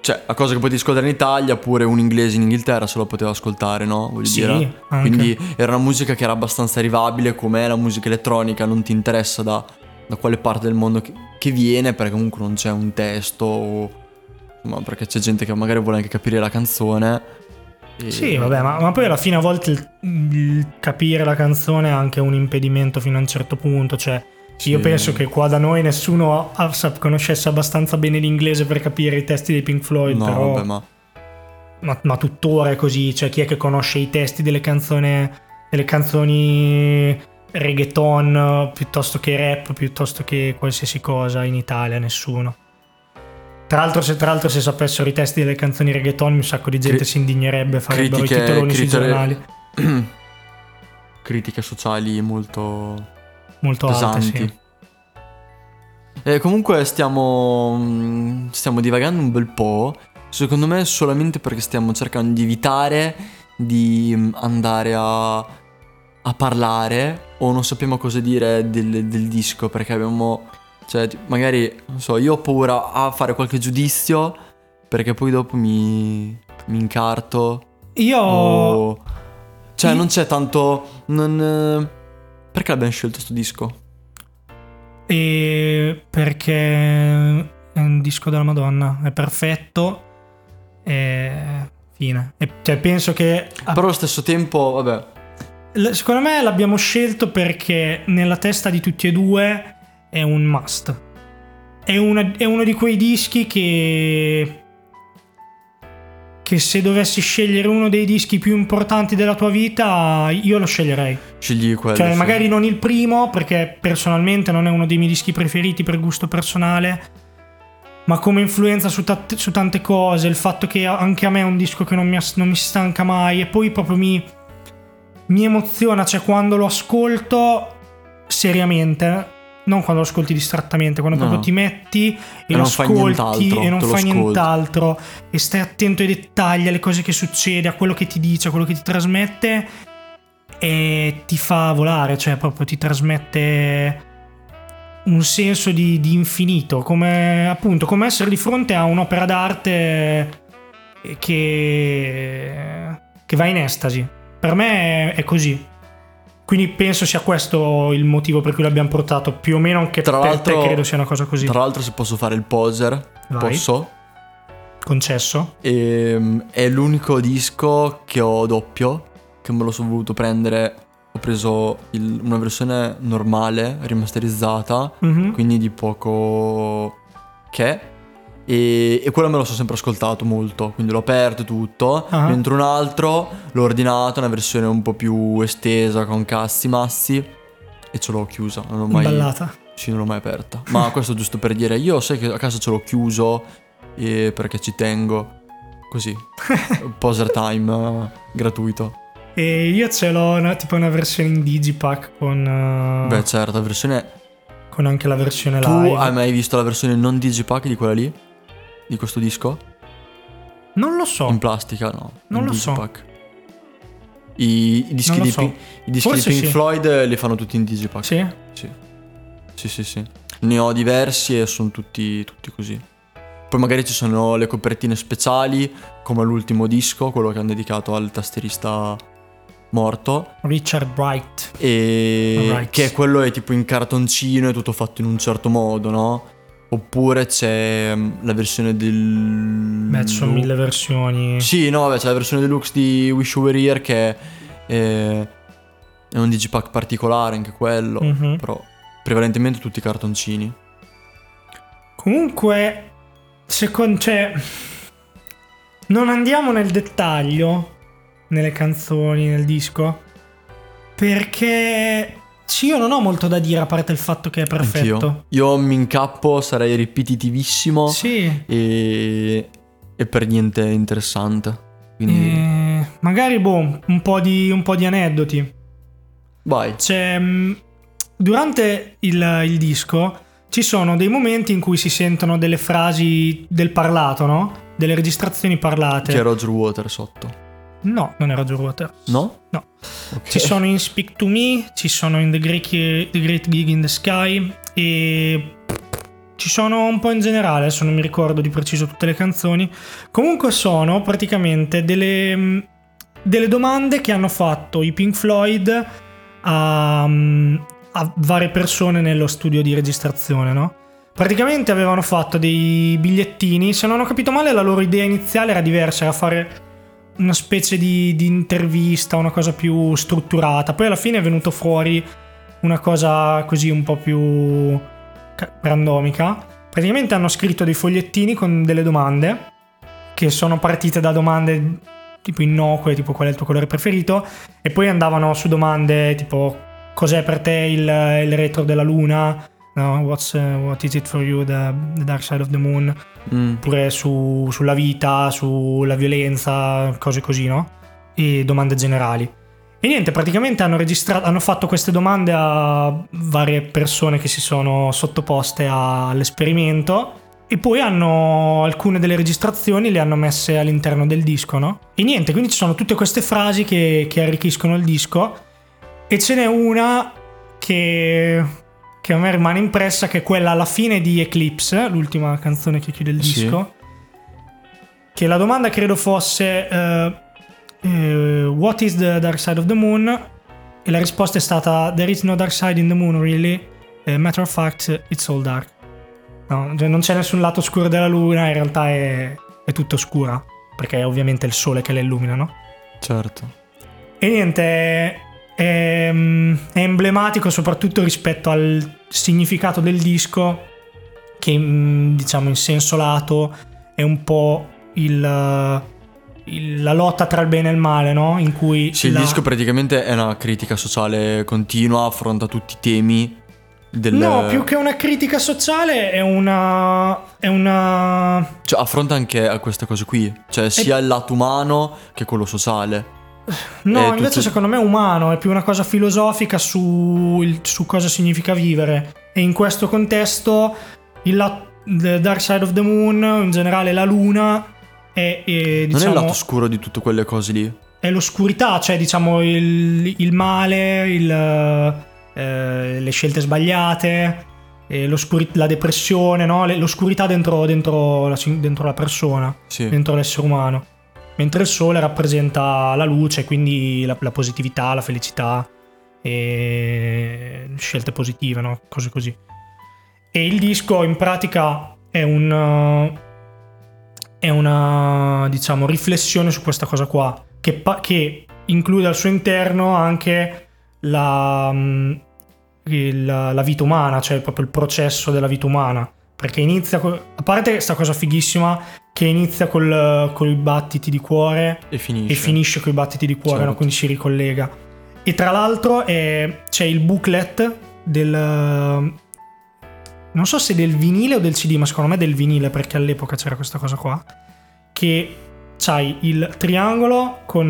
cioè, la cosa che potevi ascoltare in Italia, pure un inglese in Inghilterra se lo poteva ascoltare, no? Voglio Sì, dire. anche. Quindi era una musica che era abbastanza arrivabile, come la musica elettronica, non ti interessa da, da quale parte del mondo che, che viene, perché comunque non c'è un testo, o, insomma, perché c'è gente che magari vuole anche capire la canzone. e- Sì, vabbè, ma, ma poi alla fine a volte il, il capire la canzone è anche un impedimento fino a un certo punto. Cioè, io Sì. penso che qua da noi nessuno conoscesse abbastanza bene l'inglese per capire i testi dei Pink Floyd. No, però, vabbè, ma ma, ma tuttora è così. Cioè, chi è che conosce i testi delle canzoni, delle canzoni reggaeton piuttosto che rap, piuttosto che qualsiasi cosa in Italia? Nessuno. Tra l'altro, se, tra l'altro, se sapessero i testi delle canzoni reggaeton, un sacco di gente Cri- si indignerebbe, farebbero critiche- i titoloni sui critiche- giornali. [CLEARS THROAT] critiche sociali molto Molto alte, pesanti. sì. E comunque stiamo, mm, stiamo divagando un bel po'. Secondo me solamente perché stiamo cercando di evitare di mm, andare a, a parlare o non sappiamo cosa dire del, del disco perché abbiamo... Cioè, magari, non so, io ho paura a fare qualche giudizio perché poi dopo mi, mi incarto Io o... Cioè, Io- non c'è tanto... Non, perché abbiamo scelto sto disco? e perché è un disco della Madonna, è perfetto e fine. E, cioè, penso che Però allo stesso tempo, vabbè, Secondo me l'abbiamo scelto perché nella testa di tutti e due è un must. È, una- è uno di quei dischi che. che se dovessi scegliere uno dei dischi più importanti della tua vita, io lo sceglierei. scegli quello. Cioè, sì. magari non il primo, perché personalmente non è uno dei miei dischi preferiti per gusto personale. Ma come influenza su, ta- su tante cose, il fatto che anche a me è un disco che non mi, non mi stanca mai, e poi proprio mi, mi emoziona, cioè quando lo ascolto seriamente, non quando lo ascolti distrattamente, quando No. proprio ti metti e, E lo ascolti e non fai ascolti. nient'altro e stai attento ai dettagli, alle cose che succede, a quello che ti dice, a quello che ti trasmette e ti fa volare, cioè proprio ti trasmette un senso di, di infinito, come appunto come essere di fronte a un'opera d'arte che, che va in estasi. Per me è, è così. Quindi penso sia questo il motivo per cui l'abbiamo portato, più o meno anche Tra per te credo sia una cosa così. Tra l'altro, se posso fare il poser, Vai. posso. Concesso. Ehm, è l'unico disco che ho doppio, che me lo sono voluto prendere. Ho preso il- una versione normale, rimasterizzata, Mhm. quindi di poco che. E, e quello me lo sono sempre ascoltato molto, quindi l'ho aperto e tutto. Ah. Mentre un altro l'ho ordinato, una versione un po' più estesa, con cazzi massi, e ce l'ho chiusa. Non l'ho mai, Imballata. sì, non l'ho mai aperta. Ma [LAUGHS] questo giusto per dire, io sai che a casa ce l'ho chiuso eh, perché ci tengo. Così. [LAUGHS] Poser time gratuito. E io ce l'ho una- tipo una versione in digipack con, eh, Beh, certo, la versione. con anche la versione Tu live. hai mai visto la versione non digipack di quella lì? Di questo disco? Non lo so. In plastica, no. Non lo so. digipack. I, i dischi, di, so. Pink- i dischi di Pink sì. Floyd li fanno tutti in digipack. Sì? Sì. Sì, sì, sì. Ne ho diversi e sono tutti, tutti così. Poi magari ci sono le copertine speciali, come l'ultimo disco, quello che hanno dedicato al tastierista morto. Richard Bright. E Alright. che quello è tipo in cartoncino, è tutto fatto in un certo modo, no? Oppure c'è mm, la versione del... Beh, ci sono mille versioni. Sì, no, vabbè, c'è la versione deluxe di Wish Were Here che è, è un digipack particolare anche quello, Mhm. però prevalentemente tutti cartoncini. Comunque, secondo cioè, non andiamo nel dettaglio nelle canzoni, nel disco, perché Sì, io non ho molto da dire a parte il fatto che è perfetto. Anch'io. Io mi incappo, sarei ripetitivissimo Sì. e, e per niente interessante. Quindi Eh, magari, boh, un po' di, un po' di aneddoti. vai. C'è. mh, Durante il, il disco ci sono dei momenti in cui si sentono delle frasi del parlato, no? Delle registrazioni parlate. C'è Roger Water sotto. No, non era Roger Water. No? No. Ok. Ci sono in Speak to Me, ci sono in The Great, The Great Gig in the Sky e ci sono un po' in generale, adesso non mi ricordo di preciso tutte le canzoni. Comunque sono praticamente delle, mh, delle domande che hanno fatto i Pink Floyd a, mh, a varie persone nello studio di registrazione, no? Praticamente avevano fatto dei bigliettini, se non ho capito male la loro idea iniziale era diversa, era fare una specie di, di intervista, una cosa più strutturata. Poi alla fine è venuto fuori una cosa così un po' più ca- randomica. Praticamente hanno scritto dei fogliettini con delle domande che sono partite da domande tipo innocue, tipo qual è il tuo colore preferito, e poi andavano su domande tipo cos'è per te il, il retro della luna, no? What's, uh, what is it for you, the, the dark side of the moon, Mm. oppure su- sulla vita, sulla violenza, cose così, no? E domande generali. E niente, praticamente hanno, registrato, hanno fatto queste domande a varie persone che si sono sottoposte a- all'esperimento e poi hanno alcune delle registrazioni le hanno messe all'interno del disco, no? E niente, quindi ci sono tutte queste frasi che, che arricchiscono il disco e ce n'è una che, che a me rimane impressa, che è quella alla fine di Eclipse, l'ultima canzone che chiude il Sì. disco. Che la domanda credo fosse eh, eh, What is the dark side of the moon? E la risposta è stata There is no dark side in the moon really. Eh, matter of fact, it's all dark. No, cioè non c'è nessun lato oscuro della luna, in realtà è, è tutto oscura. Perché è ovviamente il sole che la illumina, no? Certo. E niente, è, è, mm, è emblematico soprattutto rispetto al significato del disco, che mm, diciamo in senso lato è un po' il, il- la lotta tra il bene e il male, no? In cui Sì, il la- disco praticamente è una critica sociale continua, affronta tutti i temi del... No, più che una critica sociale è una. È una. Cioè, affronta anche a queste cose qui. Cioè, sia il lato umano che quello sociale. No, È invece tutto- secondo me è umano, è più una cosa filosofica su, il- su cosa significa vivere. E in questo contesto il The Dark Side of the Moon, in generale la luna, è, è, Non è diciamo, il lato scuro di tutte quelle cose lì. è l'oscurità, cioè diciamo il, il male, il, eh, le scelte sbagliate, e l'oscuri- la depressione, no? L'oscurità dentro, dentro la, dentro la persona Sì. dentro l'essere umano. Mentre il sole rappresenta la luce, quindi la, la positività, la felicità e scelte positive, no? cose così. E il disco in pratica è un è una diciamo riflessione su questa cosa qua che, pa- che include al suo interno anche la, mm, il- la vita umana, cioè proprio il processo della vita umana. Perché inizia, a parte questa cosa fighissima, che inizia col, con i battiti di cuore E finisce. e finisce con i battiti di cuore, Certo. no? quindi si ricollega. E tra l'altro è- c'è il booklet del... Non so se del vinile o del CD, ma secondo me del vinile perché all'epoca c'era questa cosa qua. Che c'hai il triangolo con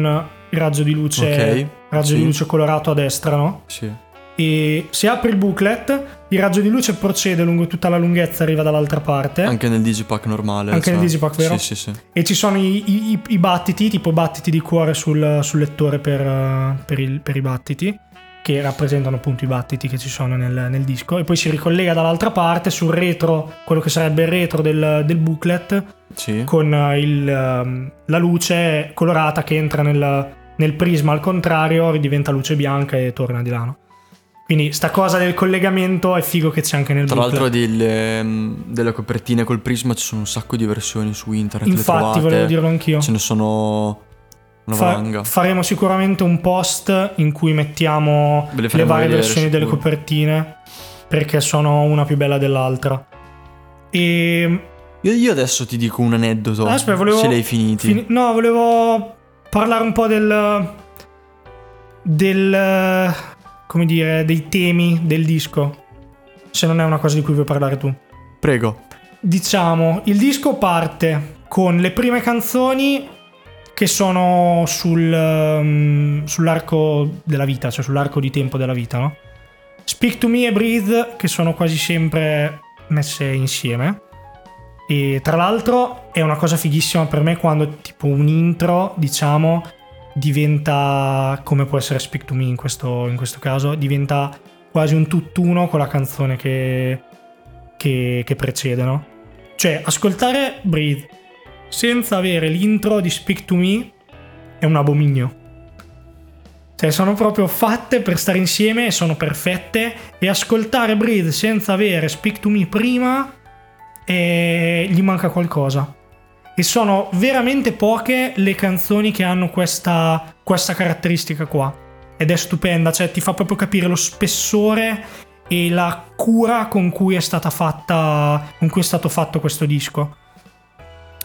il raggio di luce, Ok, raggio sì. di luce colorato a destra, no? Sì. E se apri il booklet, il raggio di luce procede lungo tutta la lunghezza, arriva dall'altra parte. Anche nel digipack normale. Anche nel digipack, vero? Sì, sì, sì. E ci sono i, i- i battiti, tipo battiti di cuore sul, sul lettore per, eh, per il- per i battiti, che rappresentano appunto i battiti che ci sono nel, nel disco. E poi si ricollega dall'altra parte sul retro, quello che sarebbe il retro del, del booklet, Sì. con eh, il, ehm, la luce colorata che entra nel, nel prisma al contrario, ridiventa luce bianca e torna di là. no? Quindi sta cosa del collegamento è figo che c'è anche nel Tra booklet. l'altro delle, mm, delle copertine col prisma ci sono un sacco di versioni su internet. Infatti, trovate. volevo dirlo anch'io. Ce ne sono una Fa- valanga. faremo sicuramente un post in cui mettiamo le le, varie versioni delle copertine perché sono una più bella dell'altra. E Io, io adesso ti dico un aneddoto. Aspetta, volevo- Se li hai finiti. fini- no, volevo parlare un po' del del come dire, dei temi del disco, se non è una cosa di cui vuoi parlare tu. Prego. Diciamo, il disco parte con le prime canzoni che sono sul, um, sull'arco della vita, cioè sull'arco di tempo della vita, no? Speak to Me e Breathe, che sono quasi sempre messe insieme. E tra l'altro è una cosa fighissima per me quando tipo un intro, diciamo, diventa, come può essere Speak to Me in questo, in questo caso, diventa quasi un tutt'uno con la canzone che, che, che precede, no? Cioè, ascoltare Breathe senza avere l'intro di Speak to Me è un abominio. Cioè, sono proprio fatte per stare insieme e sono perfette. E ascoltare Breathe senza avere Speak to Me prima e gli manca qualcosa. E sono veramente poche le canzoni che hanno questa, questa caratteristica qua. Ed è stupenda, cioè ti fa proprio capire lo spessore e la cura con cui è stata fatta, con cui è stato fatto questo disco.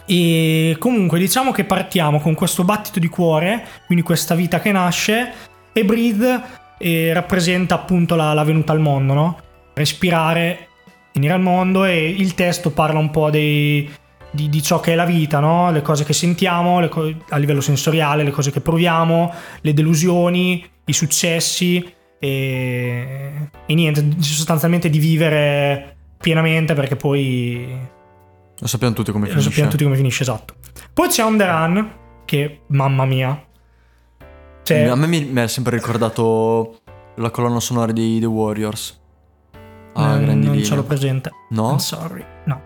E comunque diciamo che partiamo con questo battito di cuore, quindi questa vita che nasce, e Breathe eh, rappresenta appunto la, la, venuta al mondo, no? Respirare, venire al mondo e il testo parla un po' dei, di, di, ciò che è la vita, no? Le cose che sentiamo co- a livello sensoriale, le cose che proviamo, le delusioni, i successi e, e niente, sostanzialmente di vivere pienamente perché poi lo sappiamo tutti come finisce. Lo sappiamo tutti come finisce, esatto. Poi c'è On The Run, che mamma mia. Cioè... A me mi, ha sempre ricordato la colonna sonora di The Warriors. Ah, eh, grandi non linee. ce l'ho presente. No? I'm sorry, no.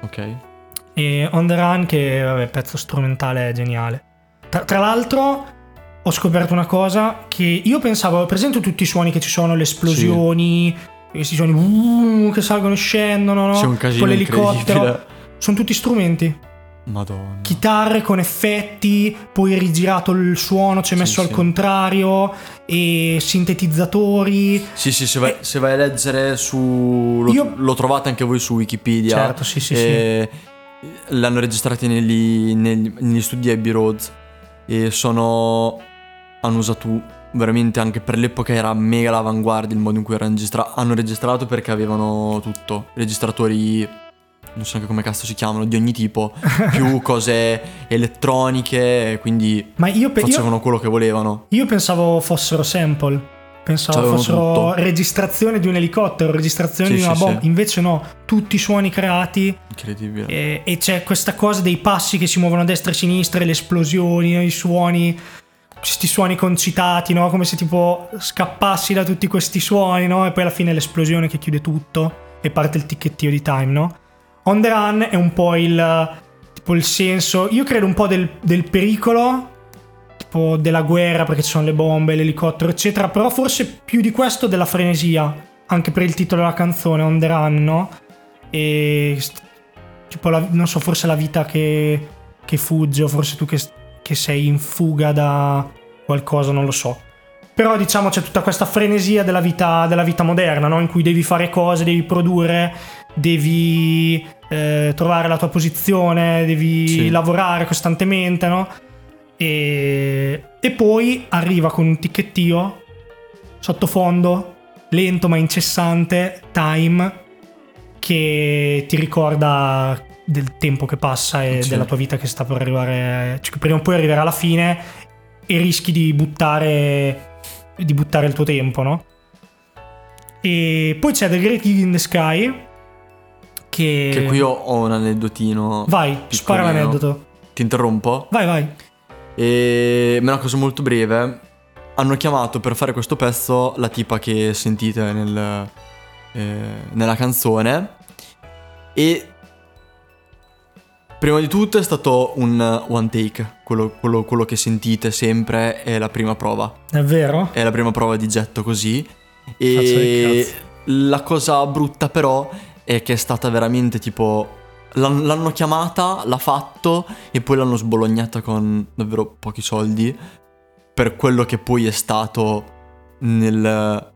Ok. E On The Run, che vabbè, pezzo strumentale geniale. Tra, tra l'altro ho scoperto una cosa che io pensavo, presento tutti i suoni che ci sono, le esplosioni, sì. questi suoni uh, che salgono e scendono, no? C'è un casino Con l'elicottero sono tutti strumenti. Madonna. Chitarre con effetti, poi rigirato il suono, c'è messo sì, al sì. contrario, e sintetizzatori. Sì, sì, se vai, e... se vai a leggere su. Lo, Io... lo, trovate anche voi su Wikipedia. Certo, sì, sì. E... sì. L'hanno registrati negli, negli, negli studi Abbey Roads. E sono. Hanno usato veramente anche per l'epoca era mega l'avanguardia il modo in cui era registrato. Hanno registrato perché avevano tutto. Registratori non so neanche come cazzo si chiamano, di ogni tipo, [LAUGHS] più cose elettroniche, quindi Ma io pe- facevano io, quello che volevano. Io pensavo fossero sample. Pensavo fossero tutto. registrazione di un elicottero, registrazione sì, di una sì, bomba. Sì. Invece no, tutti i suoni creati. Incredibile. E, e, c'è questa cosa dei passi che si muovono a destra e a sinistra, le esplosioni, i suoni, questi suoni concitati, no? Come se tipo scappassi da tutti questi suoni, no? E poi alla fine l'esplosione che chiude tutto e parte il ticchettio di time, no? On the Run è un po' il, tipo il senso, io credo un po' del, del pericolo, tipo della guerra perché ci sono le bombe, l'elicottero, eccetera, però forse più di questo della frenesia, anche per il titolo della canzone, On the Run, no? E tipo, la, non so, forse la vita che, che fugge, o forse tu che, che sei in fuga da qualcosa, non lo so. Però diciamo c'è tutta questa frenesia della vita, della vita moderna, no? in cui devi fare cose, devi produrre, devi eh, trovare la tua posizione, devi sì. lavorare costantemente, no? E, e poi arriva con un ticchettio sottofondo, lento ma incessante, time, che ti ricorda del tempo che passa e sì. della tua vita che sta per arrivare, cioè prima o poi arriverà alla fine e rischi di buttare, di buttare il tuo tempo, no? E poi c'è The Great Gig in the Sky, che... che qui ho, ho un aneddotino. Vai, piccolino. spara l'aneddoto. Ti interrompo? Vai, vai. E... Ma è una cosa molto breve. Hanno chiamato per fare questo pezzo la tipa che sentite nel, eh, nella canzone. E Prima di tutto è stato un one take, quello, quello, quello, che sentite sempre è la prima prova. È vero? È la prima prova di getto così. E la cosa brutta però e che è stata veramente tipo... L'hanno chiamata, l'ha fatto e poi l'hanno sbolognata con davvero pochi soldi per quello che poi è stato nel,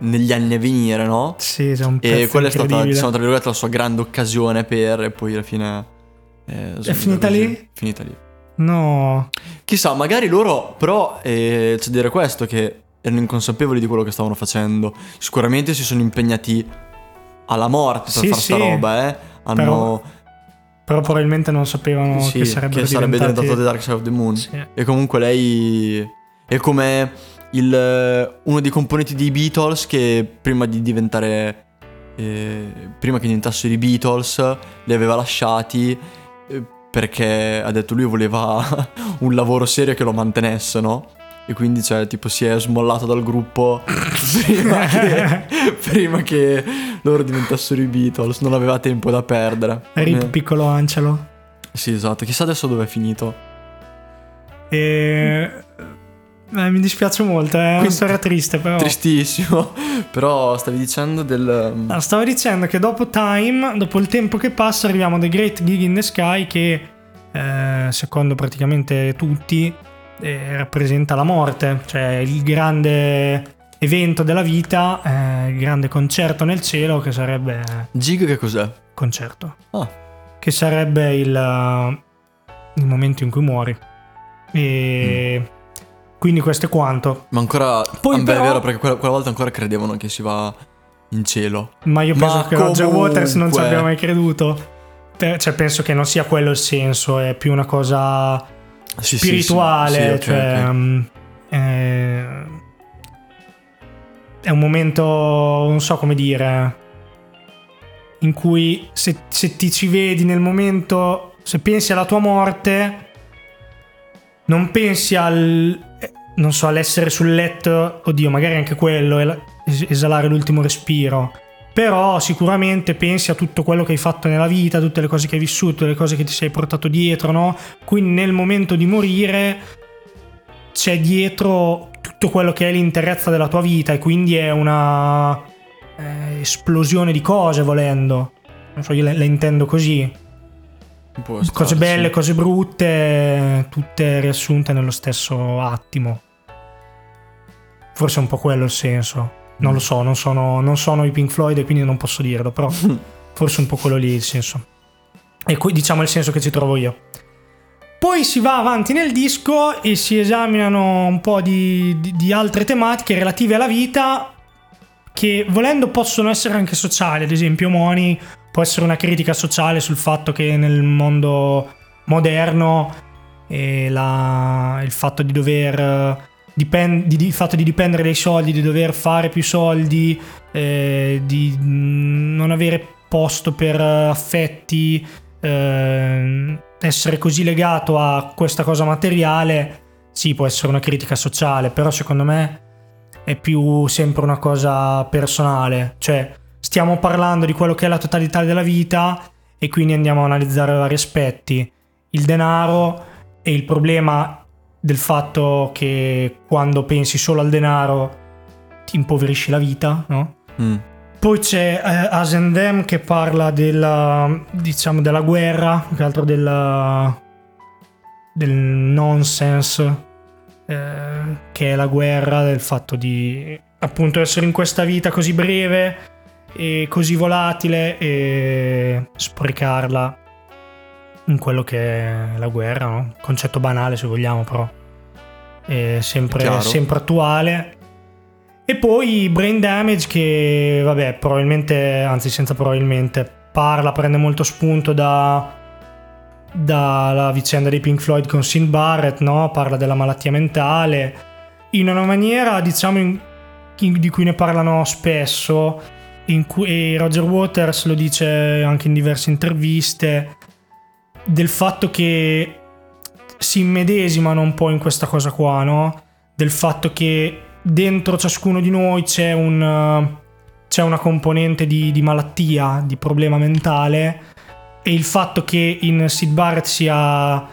negli anni a venire, no? Sì, è un E quella è stata, diciamo, tra virgolette, la sua grande occasione per, e poi alla fine... Eh, è finita così. lì? Finita lì. No. Chissà, magari loro, però, eh, c'è da dire questo, che erano inconsapevoli di quello che stavano facendo. Sicuramente si sono impegnati alla morte per Sì, fare sta sì. roba, eh. Hanno... Però- Però probabilmente non sapevano sì, che sarebbero che sarebbe diventati... diventato The Dark Side of the Moon. Sì. E comunque lei è come il- uno dei componenti dei Beatles che prima di diventare... eh, prima che diventassero i Beatles li aveva lasciati eh, perché ha detto lui voleva [LAUGHS] un lavoro serio che lo mantenesse, no? E quindi cioè tipo si è smollato dal gruppo [LAUGHS] prima che, prima che loro diventassero i Beatles, non aveva tempo da perdere. Rip Eh, piccolo Angelo. Sì, esatto. Chissà adesso dove è finito. E... eh, mi dispiace molto, è una storia triste però. Tristissimo. [LAUGHS] Però stavi dicendo del. Ah, stavo dicendo che dopo Time, dopo il tempo che passa, arriviamo a The Great Gig in the Sky che, eh, secondo praticamente tutti, eh, rappresenta la morte, cioè il grande evento della vita, eh, il grande concerto nel cielo che sarebbe... Gig che cos'è? concerto. Ah. Che sarebbe il, uh, il momento in cui muori. E... Quindi questo è quanto. Ma ancora. Poi beh, però- è vero, perché quella, quella volta ancora credevano che si va in cielo. Ma io penso Ma che Roger Waters non ci comunque- abbia mai creduto. Cioè, penso che non sia quello il senso, è più una cosa Sì, spirituale. Sì, cioè, ok. mm, eh, è un momento, non so come dire, in cui se, se ti ci vedi nel momento, se pensi alla tua morte, non pensi al, non so, all'essere sul letto, oddio, magari anche quello, el- es- esalare l'ultimo respiro. Però sicuramente pensi a tutto quello che hai fatto nella vita, tutte le cose che hai vissuto, le cose che ti sei portato dietro, no? Quindi nel momento di morire c'è dietro tutto quello che è l'interezza della tua vita e quindi è una eh, esplosione di cose volendo. Non so, io le, le intendo così. Cose starci. belle, cose brutte, tutte riassunte nello stesso attimo. Forse è un po' quello il senso. Non lo so, non sono, non sono i Pink Floyd e quindi non posso dirlo, però forse un po' quello lì il senso. E qui diciamo il senso che ci trovo io. Poi si va avanti nel disco e si esaminano un po' di, di- di altre tematiche relative alla vita che volendo possono essere anche sociali, ad esempio Moni può essere una critica sociale sul fatto che nel mondo moderno eh, la- il fatto di dover eh, dipen- di- di- fatto di dipendere dai soldi, di dover fare più soldi, eh, di non avere posto per affetti, eh, essere così legato a questa cosa materiale, sì, può essere una critica sociale, però secondo me è più sempre una cosa personale, cioè stiamo parlando di quello che è la totalità della vita e quindi andiamo a analizzare vari aspetti, il denaro e il problema del fatto che quando pensi solo al denaro ti impoverisci la vita, no? Mm. Poi c'è eh, As and Them che parla della, diciamo, della guerra, più che altro della, del nonsense eh, che è la guerra, del fatto di appunto essere in questa vita così breve e così volatile e sprecarla in quello che è la guerra, no? concetto banale se vogliamo però, è sempre, sempre attuale. E poi Brain Damage che, vabbè, probabilmente, anzi senza probabilmente, parla, prende molto spunto da dalla vicenda dei Pink Floyd con Sid Barrett, no? parla della malattia mentale, in una maniera, diciamo, in- in- di cui ne parlano spesso, in cui e Roger Waters lo dice anche in diverse interviste, del fatto che si immedesimano un po' in questa cosa qua, no? Del fatto che dentro ciascuno di noi c'è un... C'è una componente di, di malattia, di problema mentale, e il fatto che in Sid Barrett sia,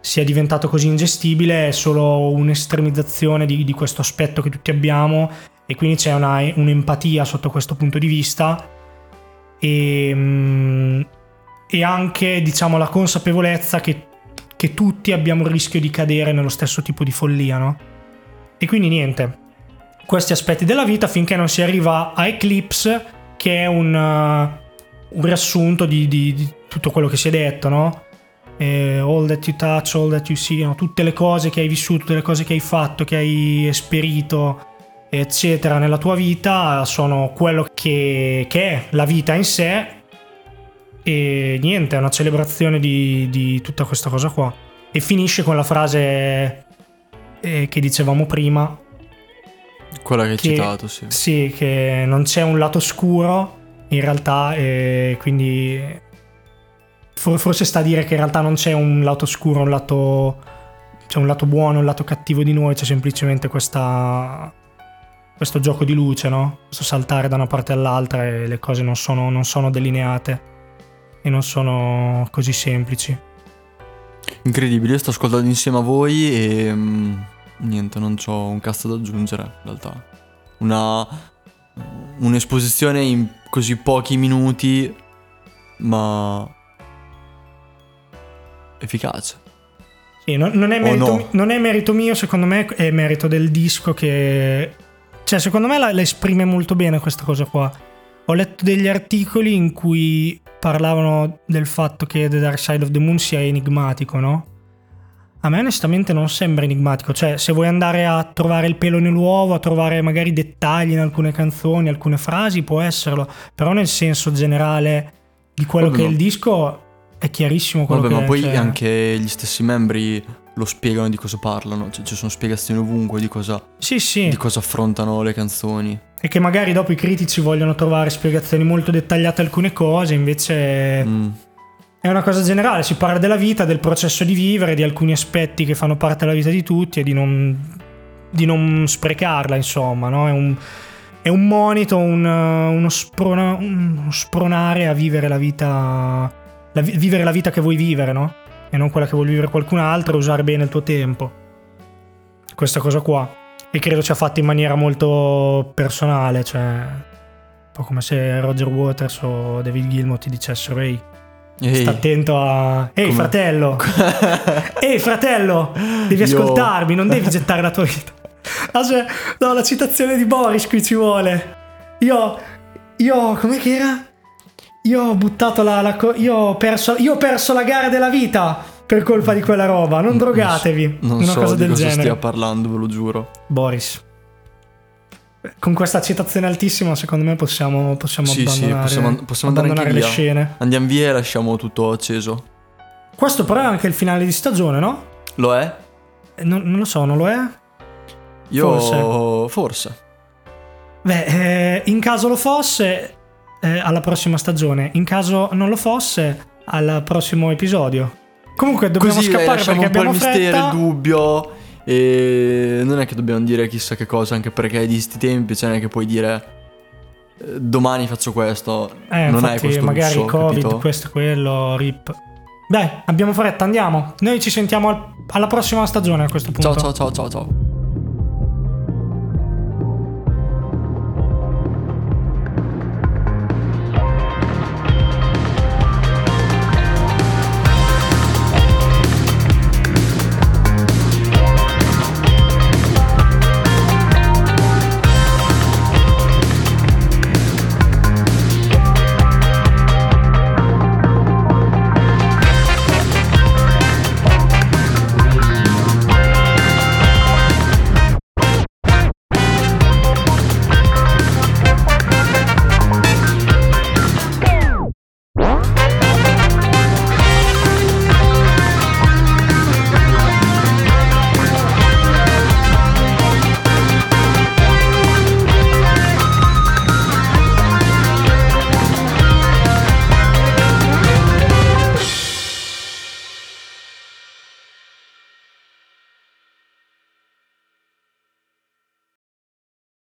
sia diventato così ingestibile è solo un'estremizzazione di, di questo aspetto che tutti abbiamo e quindi c'è una- un'empatia sotto questo punto di vista e, mm, e anche diciamo la consapevolezza che, che tutti abbiamo il rischio di cadere nello stesso tipo di follia no? e quindi niente questi aspetti della vita finché non si arriva a Eclipse che è un, uh, un riassunto di, di- di tutto quello che si è detto, no? Eh, all that you touch, all that you see, no? tutte le cose che hai vissuto, tutte le cose che hai fatto, che hai esperito, eccetera, nella tua vita sono quello che, che è la vita in sé e niente, è una celebrazione di, di tutta questa cosa qua. E finisce con la frase eh, che dicevamo prima. Quella che hai citato, sì. Sì, che non c'è un lato scuro in realtà e quindi forse sta a dire che in realtà non c'è un lato scuro, un lato, c'è un lato buono, un lato cattivo di noi, c'è semplicemente questa, questo gioco di luce, no? Questo saltare da una parte all'altra e le cose non sono, non sono delineate e non sono così semplici. Incredibile, io sto ascoltando insieme a voi e mm, niente, non ho un cazzo da aggiungere in realtà. Una, un'esposizione in così pochi minuti, ma efficace. Sì, non, non, è merito, no? non, è merito, mio, secondo me è merito del disco che... Cioè, secondo me la, la esprime molto bene questa cosa qua. Ho letto degli articoli in cui parlavano del fatto che The Dark Side of the Moon sia enigmatico, no? A me onestamente non sembra enigmatico, cioè se vuoi andare a trovare il pelo nell'uovo, a trovare magari dettagli in alcune canzoni, alcune frasi, può esserlo, però nel senso generale di quello Vabbè, che è il disco è chiarissimo quello Vabbè, che ma poi cioè... anche gli stessi membri lo spiegano di cosa parlano, cioè ci sono spiegazioni ovunque di cosa, sì, sì. di cosa affrontano le canzoni. E che magari dopo i critici vogliono trovare spiegazioni molto dettagliate a alcune cose, invece mm. è una cosa generale, si parla della vita, del processo di vivere, di alcuni aspetti che fanno parte della vita di tutti e di non, di non sprecarla, insomma, no? È un, è un monito, un, uno, sprona, uno, spronare a vivere la vita, la, vivere la vita che vuoi vivere, no? E non quella che vuole vivere qualcun altro usare bene il tuo tempo. Questa cosa qua e credo sia fatto in maniera molto personale, cioè un po' come se Roger Waters o David Gilmour ti dicessero ehi, Ehi. Sta attento a. Ehi, Come? fratello! [LAUGHS] Ehi, fratello! Devi ascoltarmi, non devi [LAUGHS] gettare la tua vita. Ah, cioè, no, la citazione di Boris qui ci vuole. Io. Io. Com'è che era? Io ho buttato la. la io, ho perso, io ho perso la gara della vita per colpa di quella roba. Non drogatevi. Non, una so cosa di del cosa genere. stia parlando, ve lo giuro. Boris. Con questa citazione altissima, secondo me possiamo, possiamo sì, abbandonare, sì, possiamo, possiamo abbandonare le via. scene. Andiamo via e lasciamo tutto acceso. Questo però è anche il finale di stagione, no? Lo è? Eh, non, non, lo so, non lo è? Io forse. forse. Beh, eh, in caso lo fosse, eh, alla prossima stagione. In caso non lo fosse, al prossimo episodio. Comunque dobbiamo Così, scappare perché abbiamo un po' il mistero, il dubbio. E non è che dobbiamo dire chissà che cosa, anche perché di sti tempi, cioè non è che puoi dire eh, domani faccio questo. Eh, non infatti, hai questo magari lusso, Covid, capito? questo, quello, rip. Dai, abbiamo fretta, andiamo. Noi ci sentiamo al- alla prossima stagione a questo punto. Ciao ciao ciao ciao ciao.